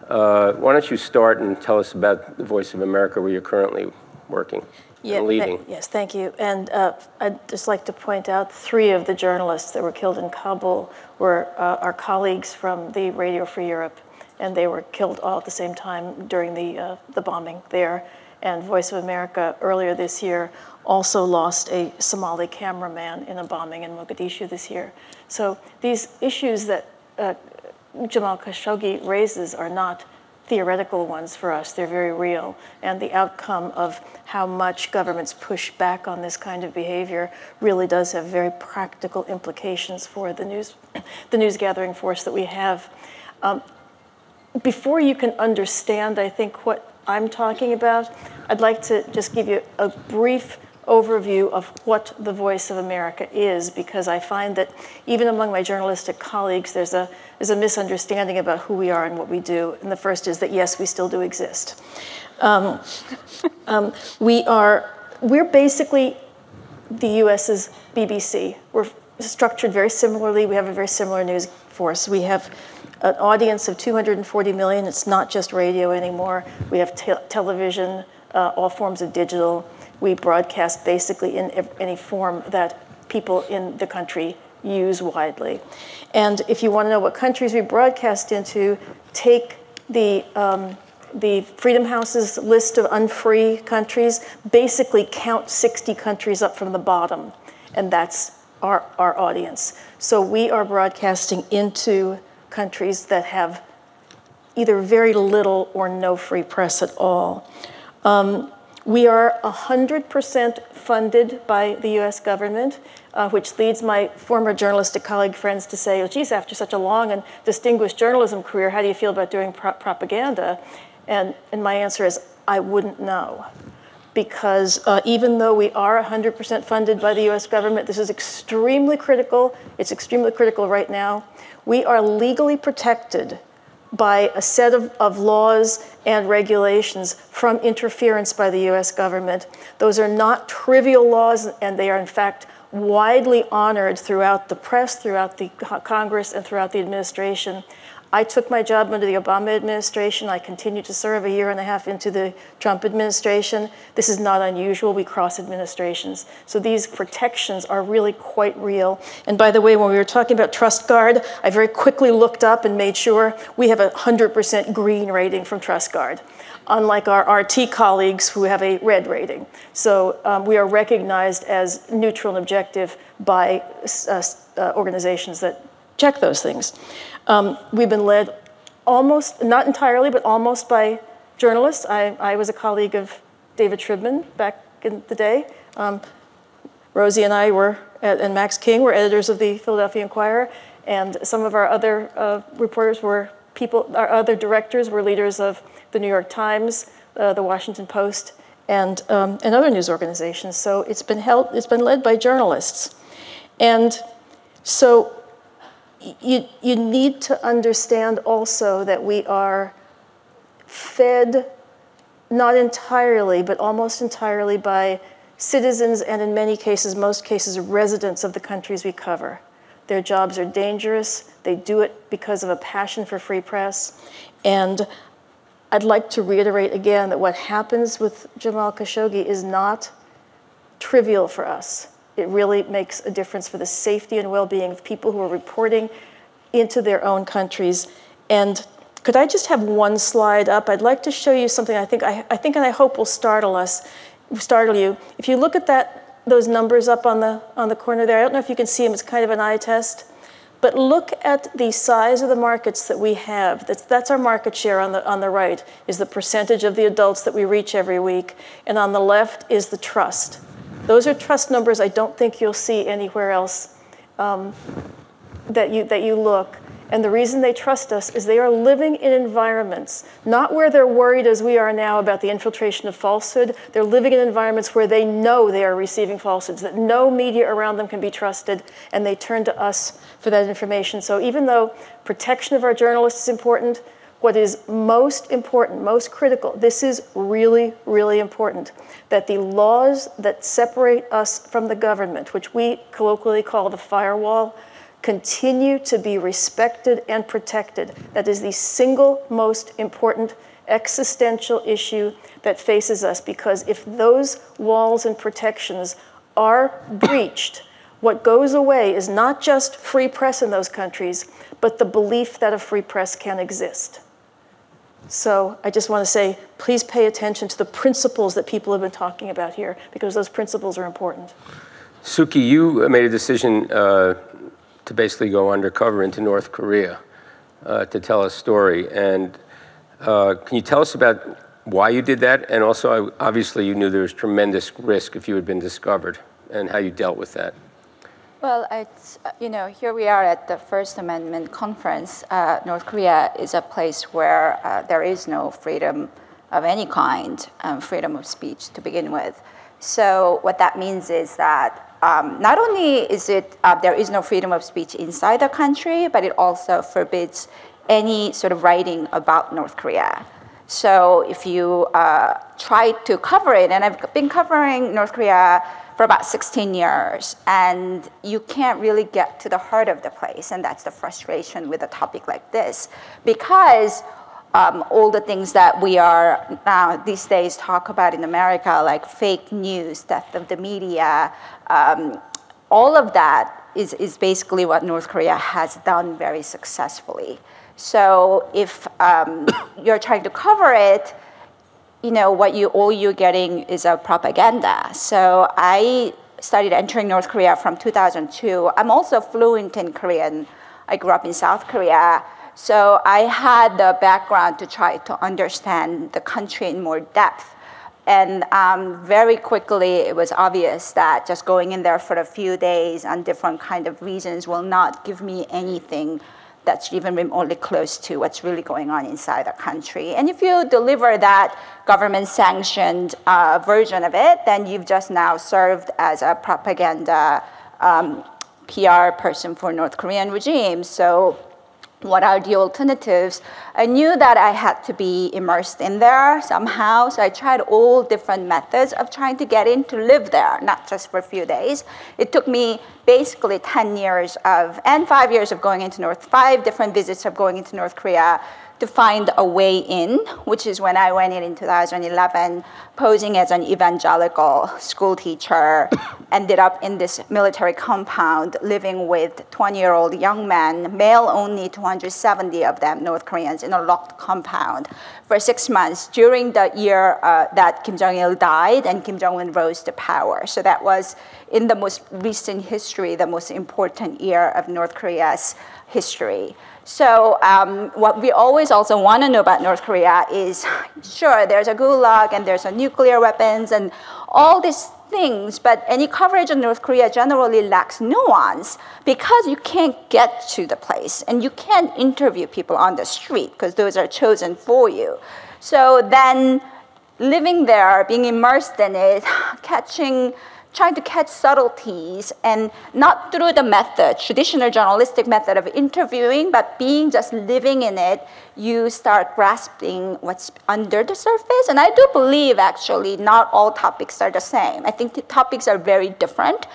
uh, why don't you start and tell us about the Voice of America where you're currently working yeah, and leading. Th- yes, thank you. And uh, I'd just like to point out three of the journalists that were killed in Kabul were uh, our colleagues from the Radio Free Europe, and they were killed all at the same time during the, uh, the bombing there. And Voice of America earlier this year also lost a Somali cameraman in a bombing in Mogadishu this year. So these issues that uh, Jamal Khashoggi raises are not theoretical ones for us. They're very real. And the outcome of how much governments push back on this kind of behavior really does have very practical implications for the news, <clears throat> the news gathering force that we have. Um, before you can understand, I think, what I'm talking about, I'd like to just give you a brief overview of what the Voice of America is, because I find that even among my journalistic colleagues, there's a, there's a misunderstanding about who we are and what we do. And the first is that, yes, we still do exist. Um, <laughs> um, we are, we're basically the US's BBC. We're structured very similarly. We have a very similar news force. We have an audience of 240 million. It's not just radio anymore. We have te- television, uh, all forms of digital we broadcast basically in any form that people in the country use widely. And if you want to know what countries we broadcast into, take the um, the Freedom House's list of unfree countries, basically count 60 countries up from the bottom, and that's our, our audience. So we are broadcasting into countries that have either very little or no free press at all. Um, we are 100% funded by the US government, uh, which leads my former journalistic colleague friends to say, oh, geez, after such a long and distinguished journalism career, how do you feel about doing pro- propaganda? And, and my answer is, I wouldn't know. because uh, even though we are 100% funded by the US government, this is extremely critical. It's extremely critical right now. We are legally protected by a set of, of laws and regulations from interference by the US government. Those are not trivial laws, and they are, in fact, widely honored throughout the press, throughout the Congress, and throughout the administration. I took my job under the Obama administration. I continued to serve a year and a half into the Trump administration. This is not unusual. We cross administrations. So these protections are really quite real. And by the way, when we were talking about Trust Guard, I very quickly looked up and made sure we have a 100% green rating from Trust Guard unlike our RT colleagues who have a red rating. So um, we are recognized as neutral and objective by uh, uh, organizations that check those things. Um, we've been led almost, not entirely, but almost by journalists. I, I was a colleague of David Shribman back in the day. Um, Rosie and I were, and Max King were editors of the Philadelphia Inquirer, and some of our other uh, reporters were people, our other directors were leaders of the New York Times, uh, the Washington Post, and, um, and other news organizations. So it's been held, it's been led by journalists. And so you, you need to understand also that we are fed not entirely, but almost entirely by citizens and in many cases, most cases, residents of the countries we cover. Their jobs are dangerous. They do it because of a passion for free press. And I'd like to reiterate again that what happens with Jamal Khashoggi is not trivial for us. It really makes a difference for the safety and well being of people who are reporting into their own countries. And could I just have one slide up? I'd like to show you something I think, I, I think and I hope will startle us, startle you. If you look at that, those numbers up on the, on the corner there, I don't know if you can see them, it's kind of an eye test. But look at the size of the markets that we have. That's, that's our market share on the, on the right, is the percentage of the adults that we reach every week. And on the left is the trust. Those are trust numbers I don't think you'll see anywhere else um, that, you, that you look. And the reason they trust us is they are living in environments, not where they're worried as we are now about the infiltration of falsehood. They're living in environments where they know they are receiving falsehoods, that no media around them can be trusted, and they turn to us for that information. So even though protection of our journalists is important, what is most important, most critical, this is really, really important, that the laws that separate us from the government, which we colloquially call the firewall, continue to be respected and protected. That is the single most important existential issue that faces us because if those walls and protections are breached, what goes away is not just free press in those countries, but the belief that a free press can exist. So I just want to say, please pay attention to the principles that people have been talking about here, because those principles are important. Suki, you made a decision uh, to basically go undercover into North Korea uh, to tell a story. And uh, can you tell us about why you did that? And also, obviously, you knew there was tremendous risk if you had been discovered and how you dealt with that. Well, it's, uh, you know, here we are at the First Amendment conference. Uh, North Korea is a place where uh, there is no freedom of any kind, um, freedom of speech to begin with. So what that means is that um, not only is it uh, there is no freedom of speech inside the country, but it also forbids any sort of writing about North Korea. So if you uh, try to cover it, and I've been covering North Korea for about 16 years, and you can't really get to the heart of the place, and that's the frustration with a topic like this, because um, all the things that we are now these days talk about in America, like fake news, death of the media, um, all of that is, is basically what North Korea has done very successfully. So if um, <coughs> you're trying to cover it, you know what you all you're getting is a propaganda. So I started entering North Korea from 2002. I'm also fluent in Korean. I grew up in South Korea. So I had the background to try to understand the country in more depth. And um, very quickly, it was obvious that just going in there for a few days on different kind of reasons will not give me anything that's even remotely close to what's really going on inside the country. And if you deliver that government sanctioned uh, version of it, then you've just now served as a propaganda um, PR person for North Korean regime. So what are the alternatives? I knew that I had to be immersed in there somehow, so I tried all different methods of trying to get in to live there, not just for a few days. It took me basically 10 years of, and five years of going into North, five different visits of going into North Korea to find a way in, which is when I went in in 2011, posing as an evangelical school teacher, <coughs> ended up in this military compound living with 20 year old young men, male only 270 of them, North Koreans, in a locked compound for six months during the year uh, that Kim Jong il died and Kim Jong un rose to power. So that was in the most recent history, the most important year of North Korea's history. So um, what we always also want to know about North Korea is, sure, there's a gulag and there's a nuclear weapons and all these things, but any coverage of North Korea generally lacks nuance because you can't get to the place and you can't interview people on the street because those are chosen for you. So then living there, being immersed in it, <sighs> catching trying to catch subtleties and not through the method, traditional journalistic method of interviewing, but being just living in it, you start grasping what's under the surface. And I do believe actually not all topics are the same. I think the topics are very different.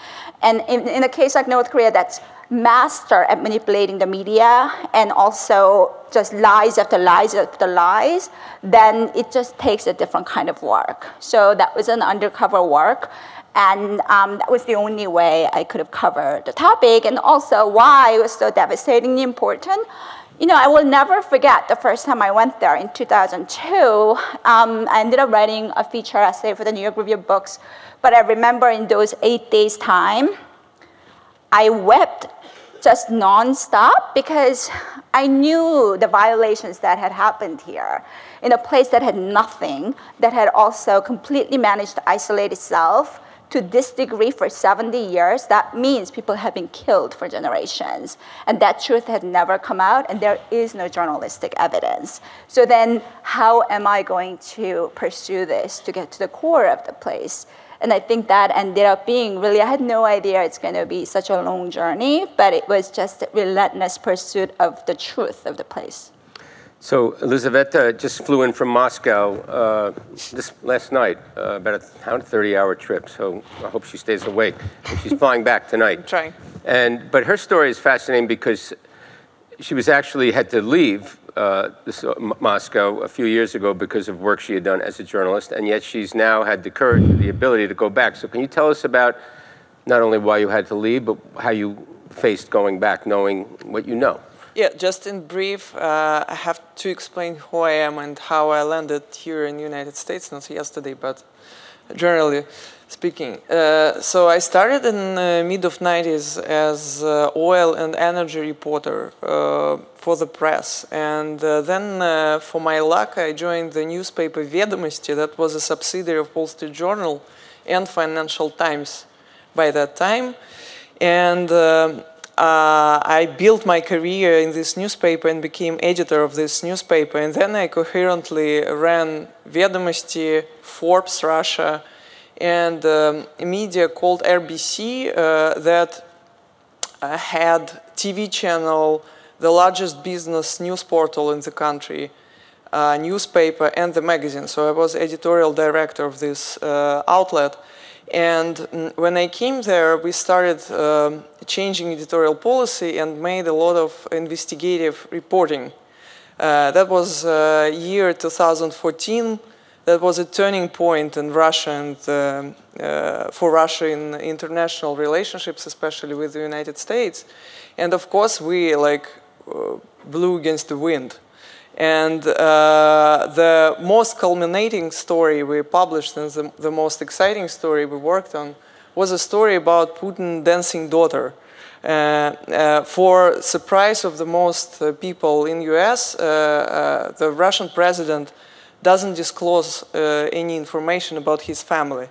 And in, in a case like North Korea, that's master at manipulating the media and also just lies after lies after lies, then it just takes a different kind of work. So that was an undercover work. And um, that was the only way I could have covered the topic, and also why it was so devastatingly important. You know, I will never forget the first time I went there in 2002. Um, I ended up writing a feature essay for the New York Review of Books, but I remember in those eight days' time, I wept just nonstop because I knew the violations that had happened here in a place that had nothing, that had also completely managed to isolate itself to this degree for 70 years, that means people have been killed for generations. And that truth had never come out, and there is no journalistic evidence. So then, how am I going to pursue this to get to the core of the place? And I think that ended up being really, I had no idea it's going to be such a long journey, but it was just a relentless pursuit of the truth of the place. So Elizaveta just flew in from Moscow uh, this last night, uh, about a 30-hour trip. So I hope she stays awake. And she's flying back tonight. I'm trying. And but her story is fascinating because she was actually had to leave uh, this, uh, Moscow a few years ago because of work she had done as a journalist, and yet she's now had the courage, the ability to go back. So can you tell us about not only why you had to leave, but how you faced going back, knowing what you know? Yeah, just in brief, uh, I have to explain who I am and how I landed here in the United States, not yesterday, but generally speaking. Uh, so I started in the mid of 90s as uh, oil and energy reporter uh, for the press. And uh, then uh, for my luck, I joined the newspaper Vedomosti, that was a subsidiary of Wall Street Journal and Financial Times by that time. And um, uh, I built my career in this newspaper and became editor of this newspaper. And then I coherently ran Vedomosti, Forbes Russia, and um, media called RBC uh, that uh, had TV channel, the largest business news portal in the country, uh, newspaper, and the magazine. So I was editorial director of this uh, outlet. And when I came there, we started um, changing editorial policy and made a lot of investigative reporting. Uh, that was uh, year 2014. That was a turning point in Russia and uh, uh, for Russia in international relationships, especially with the United States. And of course, we like uh, blew against the wind. And uh, the most culminating story we published and the, the, most exciting story we worked on was a story about Putin dancing daughter. Uh, uh, for surprise of the most uh, people in US, uh, uh, the Russian president doesn't disclose any information about his family,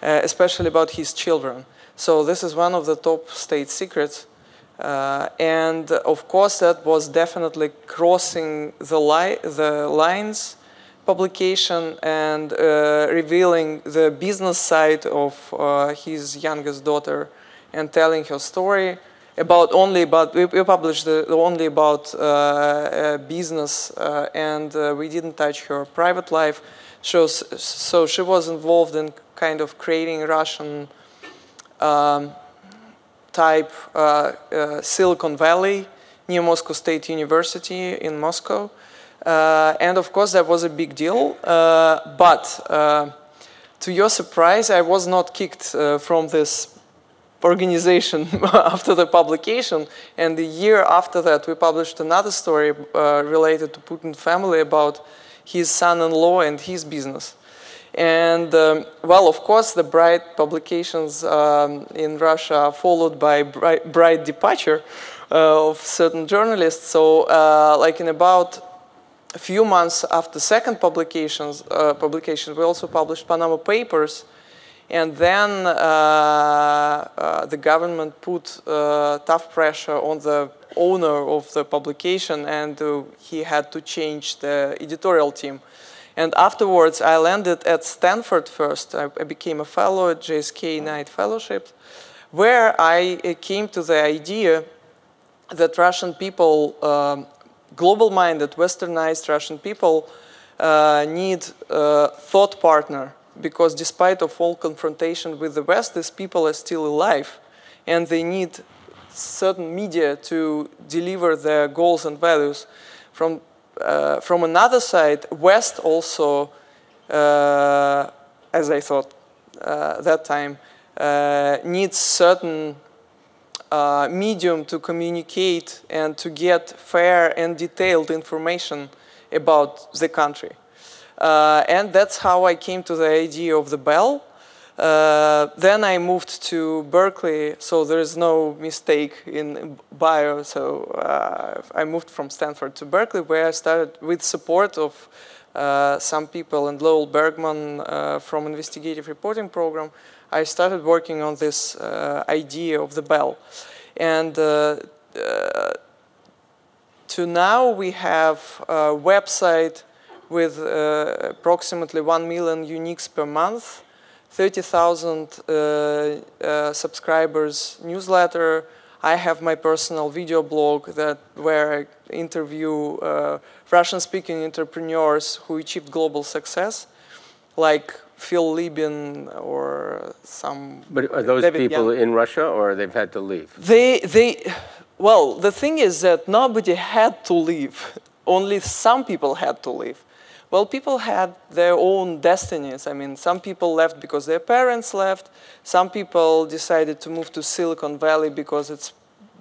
especially about his children. So this is one of the top state secrets Uh, and of course, that was definitely crossing the, li the lines publication and uh, revealing the business side of uh, his youngest daughter and telling her story about only about we, we published the, only about uh, uh business uh, and we didn't touch her private life. So, so she was involved in kind of creating Russian um, type Silicon Valley near Moscow State University in Moscow uh, and of course, that was a big deal. Uh, but uh, to your surprise, I was not kicked from this organization <laughs> after the publication. And the year after that, we published another story uh, related to Putin family about his son-in-law and his business. And um, well, of course, the bright publications um, in Russia followed by bright, bright departure uh, of certain journalists. So, uh, like in about a few months after second publications, uh, publication, we also published Panama Papers. And then uh, uh, the government put uh, tough pressure on the owner of the publication, and he had to change the editorial team. And afterwards, I landed at Stanford first. I, I became a fellow at JSK Knight Fellowship, where I uh, came to the idea that Russian people um, global-minded, westernized Russian people uh, need a thought partner because despite of all confrontation with the West, these people are still alive and they need certain media to deliver their goals and values. From, uh, from another side, West also, uh, as I thought uh, that time, uh, needs certain uh, medium to communicate and to get fair and detailed information about the country. Uh, and that's how I came to the idea of the bell. Uh, then I moved to Berkeley, so there is no mistake in bio. So uh, I moved from Stanford to Berkeley, where I started with support of uh, some people and Lowell Bergman uh, from Investigative Reporting Program. I started working on this uh, idea of the bell. And to now we have a website with approximately 1 million uniques per month, 30,000 subscribers newsletter, I have my personal video blog that where I interview uh, Russian-speaking entrepreneurs who achieved global success, like Phil Libin or some. But are those David people Young. in Russia or they've had to leave? They, they, well, the thing is that nobody had to leave. <laughs> Only some people had to leave. Well, people had their own destinies. I mean, some people left because their parents left. Some people decided to move to Silicon Valley because it's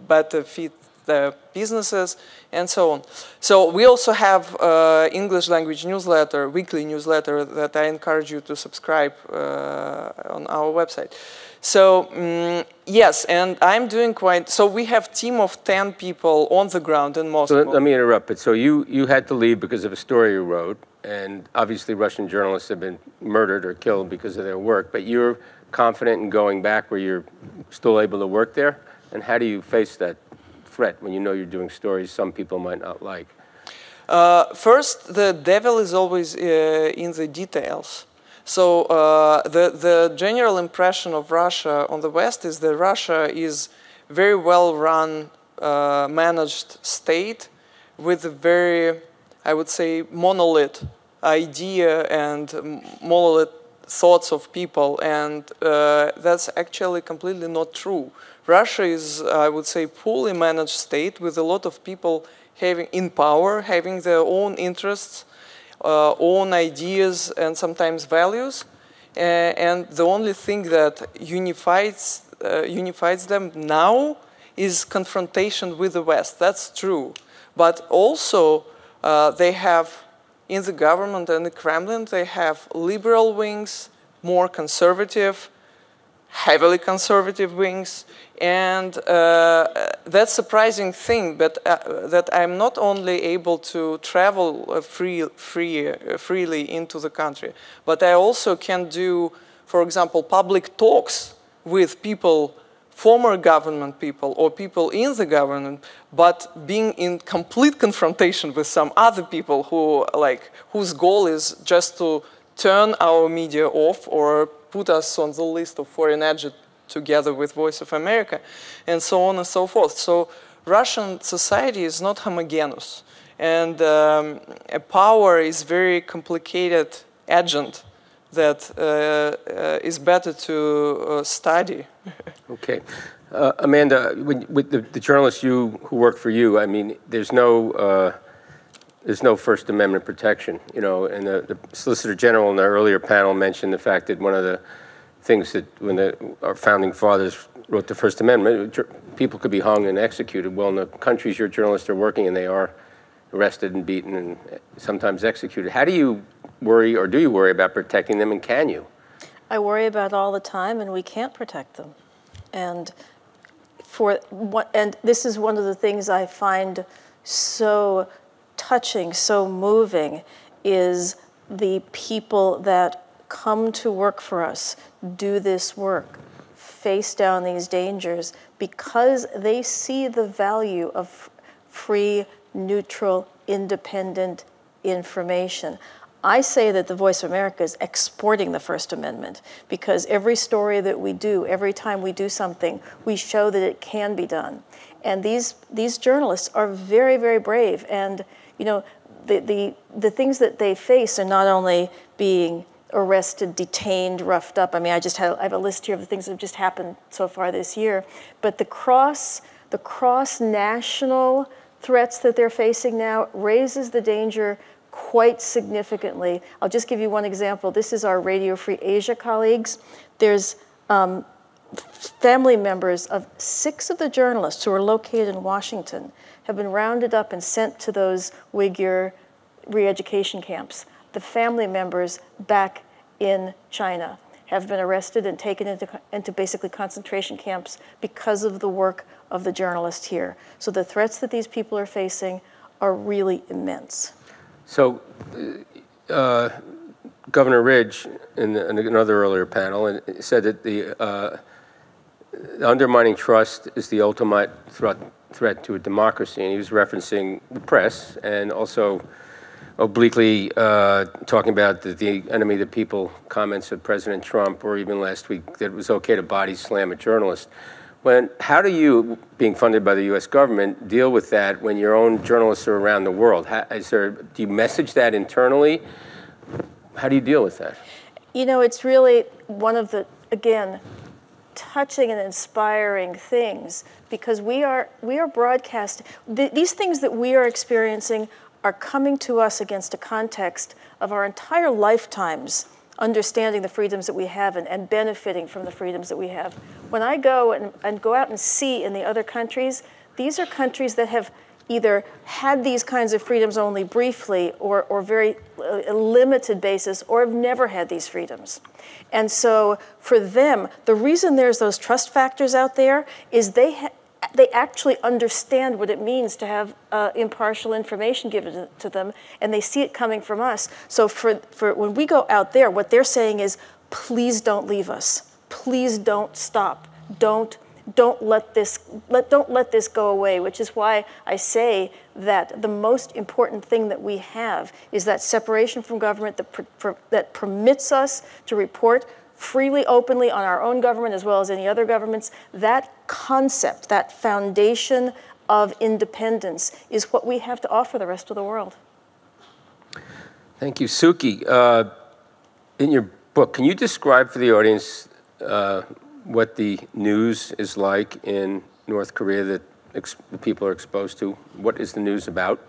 better fit the businesses, and so on. So we also have uh, English language newsletter, weekly newsletter that I encourage you to subscribe uh, on our website. So um, yes, and I'm doing quite. So we have team of ten people on the ground in Moscow. So let, let me interrupt. But so you you had to leave because of a story you wrote, and obviously Russian journalists have been murdered or killed because of their work. But you're confident in going back where you're still able to work there. And how do you face that threat when you know you're doing stories some people might not like? Uh, first, the devil is always uh, in the details. So uh, the, the general impression of Russia on the West is that Russia is very well run, uh, managed state with a very, I would say, monolith idea and monolith thoughts of people. And uh, that's actually completely not true. Russia is, I would say, poorly managed state with a lot of people having in power, having their own interests, uh, own ideas, and sometimes values. Uh, and the only thing that unifies, uh, unifies them now is confrontation with the West. That's true. But also, uh, they have, in the government and the Kremlin, they have liberal wings, more conservative, heavily conservative wings, and uh, that surprising thing but, uh, that I'm not only able to travel uh, free, free, uh, freely into the country, but I also can do, for example, public talks with people former government people or people in the government, but being in complete confrontation with some other people who like whose goal is just to turn our media off or put us on the list of foreign agents together with Voice of America, and so on and so forth. So Russian society is not homogeneous, and um, power is very complicated agent that uh, uh, is better to uh, study. <laughs> okay. Amanda, when, with the, the, journalists you who work for you, I mean, there's no there's no First Amendment protection, you know. And the, the, Solicitor General in the earlier panel mentioned the fact that one of the things that when the, our founding fathers wrote the First Amendment, people could be hung and executed. Well, in the countries your journalists are working in, they are arrested and beaten and sometimes executed. How do you worry, or do you worry about protecting them, and can you? I worry about all the time, and we can't protect them. And for what, and this is one of the things I find so touching, so moving, is the people that come to work for us, do this work, face down these dangers because they see the value of free, neutral, independent information. I say that the Voice of America is exporting the First Amendment because every story that we do, every time we do something, we show that it can be done. And these, these journalists are very, very brave. And, you know, the, the, the things that they face are not only being arrested, detained, roughed up. I mean, I just have, I have a list here of the things that have just happened so far this year. But the cross, the cross national threats that they're facing now raises the danger quite significantly. I'll just give you one example. This is our Radio Free Asia colleagues. There's um, family members of six of the journalists who are located in Washington have been rounded up and sent to those Uyghur re-education camps. The family members back in China have been arrested and taken into, into basically concentration camps because of the work of the journalist here. So the threats that these people are facing are really immense. So, uh, Governor Ridge, in, in, another earlier panel, said that the, uh, undermining trust is the ultimate threat, threat to a democracy, and he was referencing the press and also obliquely uh, talking about the, the, enemy of the people comments of President Trump, or even last week that it was okay to body slam a journalist. When, how do you, being funded by the U.S. government, deal with that when your own journalists are around the world? How, there, do you message that internally? How do you deal with that? You know, it's really one of the, again, touching and inspiring things because we are, we are broadcasting. Th- these things that we are experiencing are coming to us against a context of our entire lifetimes understanding the freedoms that we have and, and benefiting from the freedoms that we have. When I go and, and go out and see in the other countries, these are countries that have either had these kinds of freedoms only briefly or, or very uh, limited basis or have never had these freedoms. And so for them, the reason there's those trust factors out there is they ha- they actually understand what it means to have uh, impartial information given to them, and they see it coming from us. So for, for when we go out there, what they're saying is, please don't leave us. Please don't stop. Don't don't let this let don't let this go away. Which is why I say that the most important thing that we have is that separation from government that that permits us to report freely, openly on our own government as well as any other governments, that concept, that foundation of independence is what we have to offer the rest of the world. Thank you. Suki, uh, in your book, can you describe for the audience uh, what the news is like in North Korea that ex- people are exposed to? What is the news about?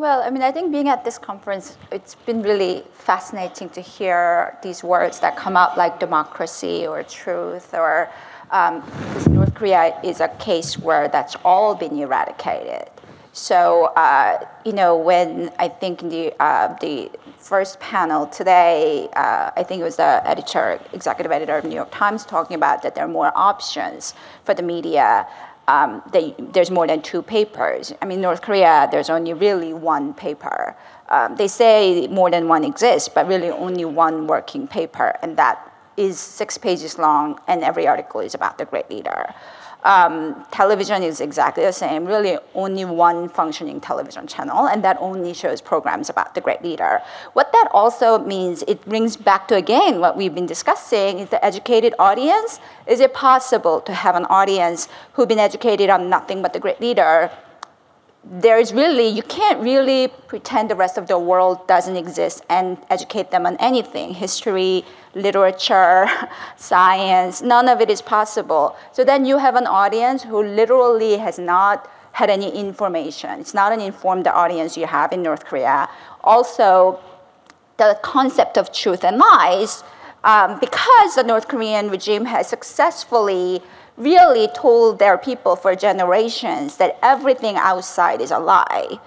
Well, I mean, I think being at this conference, it's been really fascinating to hear these words that come up like democracy or truth or um, North Korea is a case where that's all been eradicated. So, uh, you know, when I think the, uh, the first panel today, uh, I think it was the editor, executive editor of New York Times talking about that there are more options for the media um, they, there's more than two papers. I mean, North Korea, there's only really one paper. Um, they say more than one exists, but really only one working paper, and that is six pages long, and every article is about the great leader. Um, television is exactly the same, really only one functioning television channel, and that only shows programs about the great leader. What that also means, it brings back to again what we've been discussing, is the educated audience. Is it possible to have an audience who've been educated on nothing but the great leader there is really, you can't really pretend the rest of the world doesn't exist and educate them on anything history, literature, <laughs> science, none of it is possible. So then you have an audience who literally has not had any information. It's not an informed audience you have in North Korea. Also, the concept of truth and lies, um, because the North Korean regime has successfully really told their people for generations that everything outside is a lie.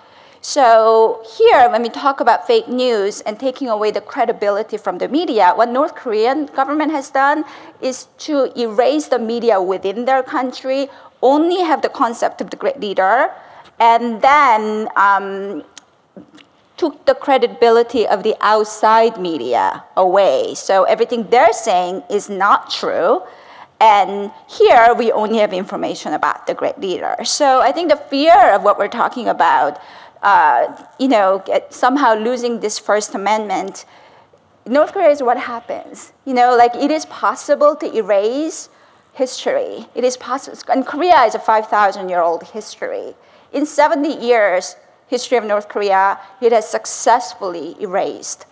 So here, when we talk about fake news and taking away the credibility from the media, what North Korean government has done is to erase the media within their country, only have the concept of the great leader, and then um, took the credibility of the outside media away. So everything they're saying is not true. And here we only have information about the great leader. So I think the fear of what we're talking about, uh, you know, somehow losing this First Amendment, North Korea is what happens. You know, like it is possible to erase history. It is possible, and Korea is a 5,000 year old history. In 70 years, history of North Korea, it has successfully erased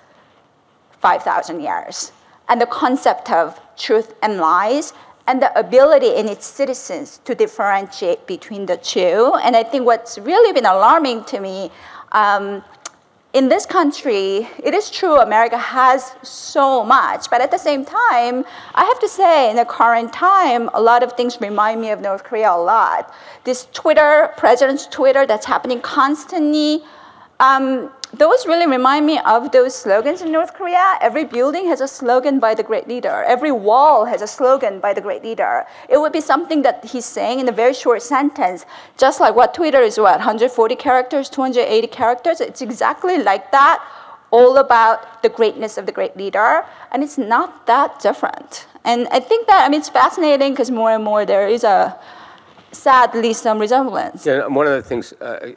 5,000 years. And the concept of truth and lies and the ability in its citizens to differentiate between the two. And I think what's really been alarming to me um, in this country, it is true America has so much, but at the same time, I have to say, in the current time, a lot of things remind me of North Korea a lot. This Twitter, president's Twitter, that's happening constantly. Um, those really remind me of those slogans in North Korea. Every building has a slogan by the great leader. Every wall has a slogan by the great leader. It would be something that he's saying in a very short sentence, just like what Twitter is what, 140 characters, 280 characters? It's exactly like that, all about the greatness of the great leader, and it's not that different. And I think that, I mean, it's fascinating because more and more there is a sadly some resemblance. Yeah, one of the things, uh,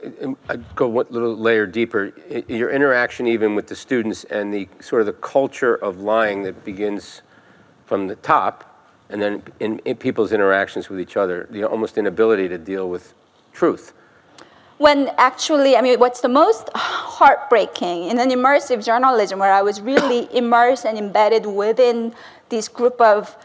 I'd go one little layer deeper, your interaction even with the students and the sort of the culture of lying that begins from the top and then in, in people's interactions with each other, the almost inability to deal with truth. When actually, I mean, what's the most heartbreaking in an immersive journalism where I was really immersed and embedded within this group of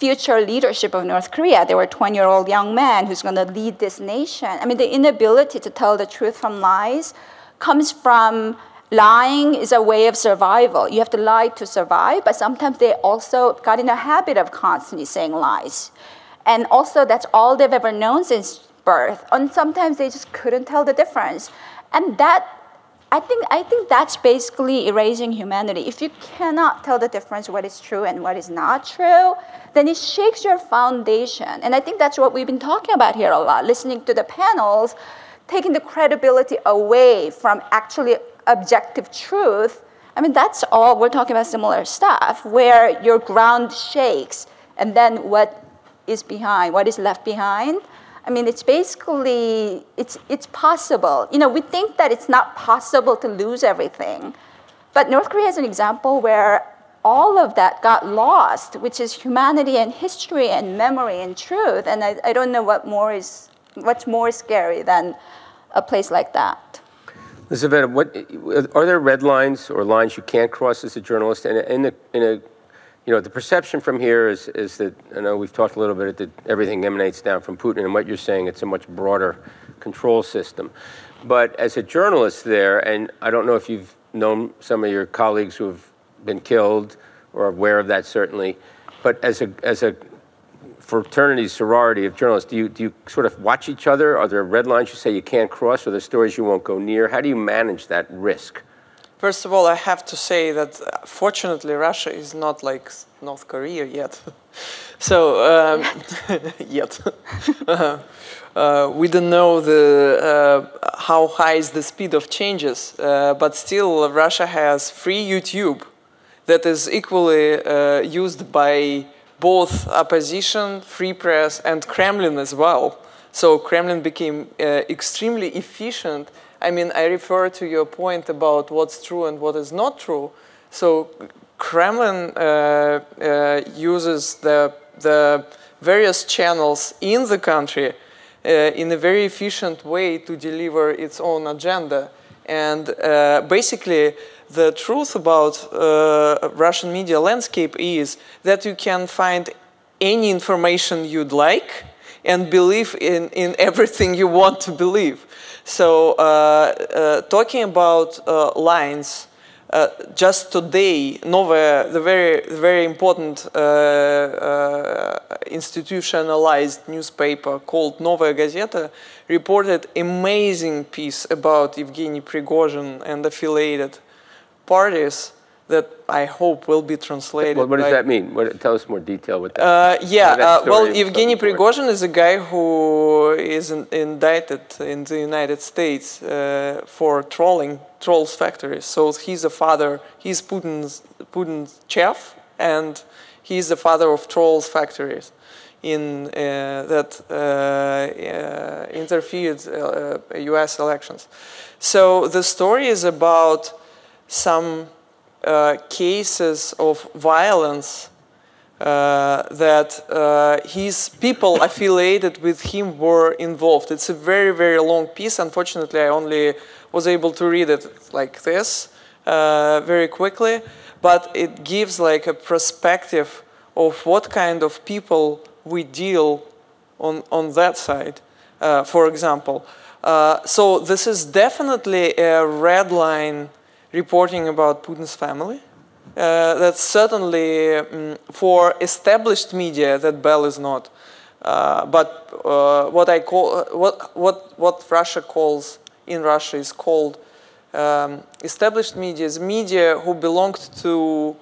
future leadership of North Korea. They were a 20 year old young man who's going to lead this nation. I mean, the inability to tell the truth from lies comes from lying is a way of survival. You have to lie to survive, but sometimes they also got in a habit of constantly saying lies. And also, that's all they've ever known since birth. And sometimes they just couldn't tell the difference. And that I think, I think that's basically erasing humanity. If you cannot tell the difference what is true and what is not true, then it shakes your foundation. And I think that's what we've been talking about here a lot, listening to the panels, taking the credibility away from actually objective truth. I mean, that's all, we're talking about similar stuff, where your ground shakes, and then what is behind, what is left behind I mean, it's basically, it's, it's possible. You know, we think that it's not possible to lose everything. But North Korea is an example where all of that got lost, which is humanity and history and memory and truth. And I, I don't know what more is, what's more scary than a place like that. Elizabeth, what, are there red lines or lines you can't cross as a journalist? And in a, in a you know, the perception from here is, is that, I know we've talked a little bit that everything emanates down from Putin, and what you're saying, it's a much broader control system. But as a journalist there, and I don't know if you've known some of your colleagues who have been killed or aware of that certainly, but as a, as a fraternity, sorority of journalists, do you, do you sort of watch each other? Are there red lines you say you can't cross, or the stories you won't go near? How do you manage that risk? First of all, I have to say that uh, fortunately Russia is not like North Korea yet. <laughs> so um, <laughs> yet <laughs> uh, uh, we don't know the uh, how high is the speed of changes, uh, but still Russia has free YouTube. that is equally uh, used by both opposition, free press, and Kremlin as well. So Kremlin became uh, extremely efficient. I mean, I refer to your point about what's true and what is not true. So Kremlin uh, uh, uses the, the various channels in the country uh, in a very efficient way to deliver its own agenda. And uh, basically, the truth about uh, Russian media landscape is that you can find any information you'd like and believe in, in everything you want to believe. So, uh, uh, talking about uh, lines, uh, just today, Novaya, the very, very important uh, uh, institutionalized newspaper called Novaya Gazeta, reported amazing piece about Evgeny Prigozhin and affiliated parties that I hope will be translated. What, what does by- that mean? What, tell us more detail with that. uh, yeah, that uh, well, Evgeny. Prigozhin is a guy who is in, indicted in the United States uh, for trolling trolls factories. So he's a father, he's Putin's, Putin's chef, and he's the father of trolls factories in uh, that uh, uh, interfered uh, U.S. elections. So the story is about some uh, cases of violence uh, that uh, his people affiliated with him were involved. It's a very, very long piece. Unfortunately, I only was able to read it like this uh, very quickly, but it gives like a perspective of what kind of people we deal on, on that side, uh, for example. Uh, so this is definitely a red line reporting about Putin's family. Uh, that's certainly um, for established media that Bell is not. Uh, but uh, what I call uh, what what what Russia calls in Russia is called um, established media is media who belonged to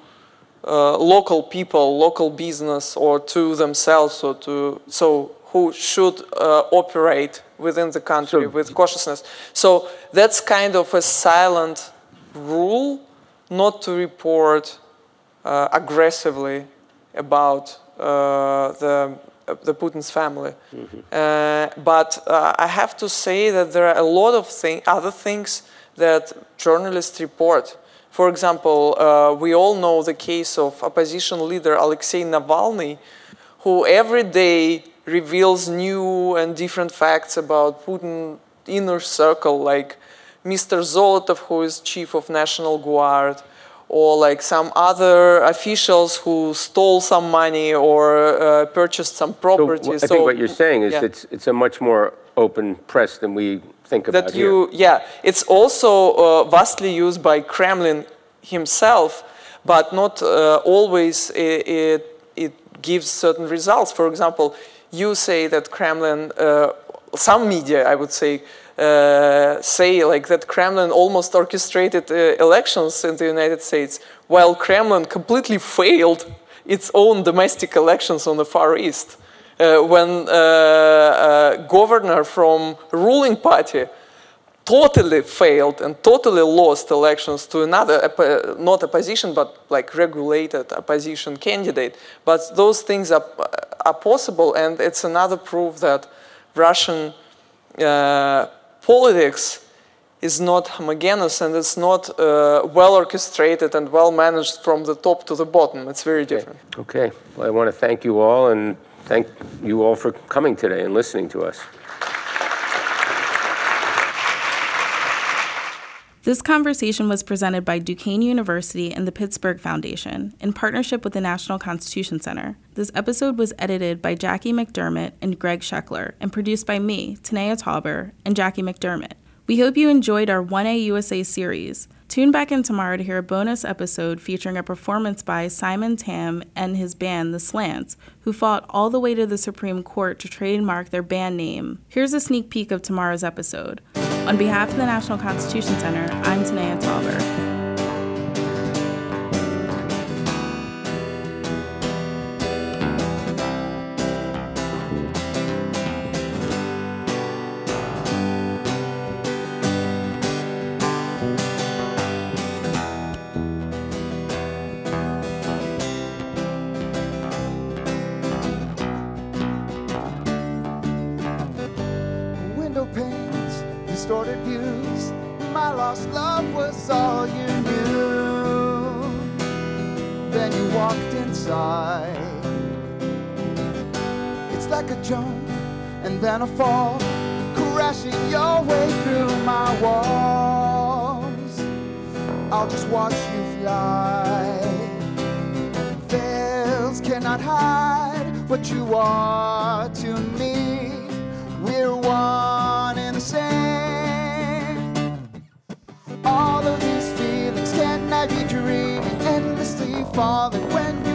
uh, local people, local business, or to themselves, or to so who should uh, operate within the country So- with cautiousness. So that's kind of a silent rule not to report uh, aggressively about uh, the uh, the Putin's family. Uh, but uh, I have to say that there are a lot of thing, other things that journalists report. For example, uh, we all know the case of opposition leader Alexei Navalny, who every day reveals new and different facts about Putin inner circle, like Mr. Zolotov, who is chief of National Guard, or like some other officials who stole some money or uh, purchased some So property. wh- I think what you're saying is yeah. it's, it's a much more open press than we think about that here. you yeah it's also uh, vastly used by kremlin himself but not uh, always it, it, it gives certain results for example you say that kremlin uh, some media i would say uh, say like that kremlin almost orchestrated uh, elections in the united states while kremlin completely failed its own domestic elections on the far east. Uh, when uh, a governor from ruling party totally failed and totally lost elections to another not opposition but like regulated opposition candidate. But those things are, are possible and it's another proof that russian uh, politics is not homogeneous and it's not uh, well orchestrated and well managed from the top to the bottom it's very different Okay, well, I want to thank you all and thank you all for coming today and listening to us. This conversation was presented by Duquesne University and the Pittsburgh Foundation in partnership with the National Constitution Center. This episode was edited by Jackie McDermott and Greg Scheckler and produced by me, Tanaya Tauber, and Jackie McDermott. We hope you enjoyed our 1A USA series. Tune back in tomorrow to hear a bonus episode featuring a performance by Simon Tam and his band, The Slants, who fought all the way to the Supreme Court to trademark their band name. Here's a sneak peek of tomorrow's episode. On behalf of the National Constitution Center, I'm Tanaya Tauber. And then a fall, crashing your way through my walls. I'll just watch you fly. Veils cannot hide what you are to me. We're one and the same. All of these feelings can I be dreaming, endlessly falling when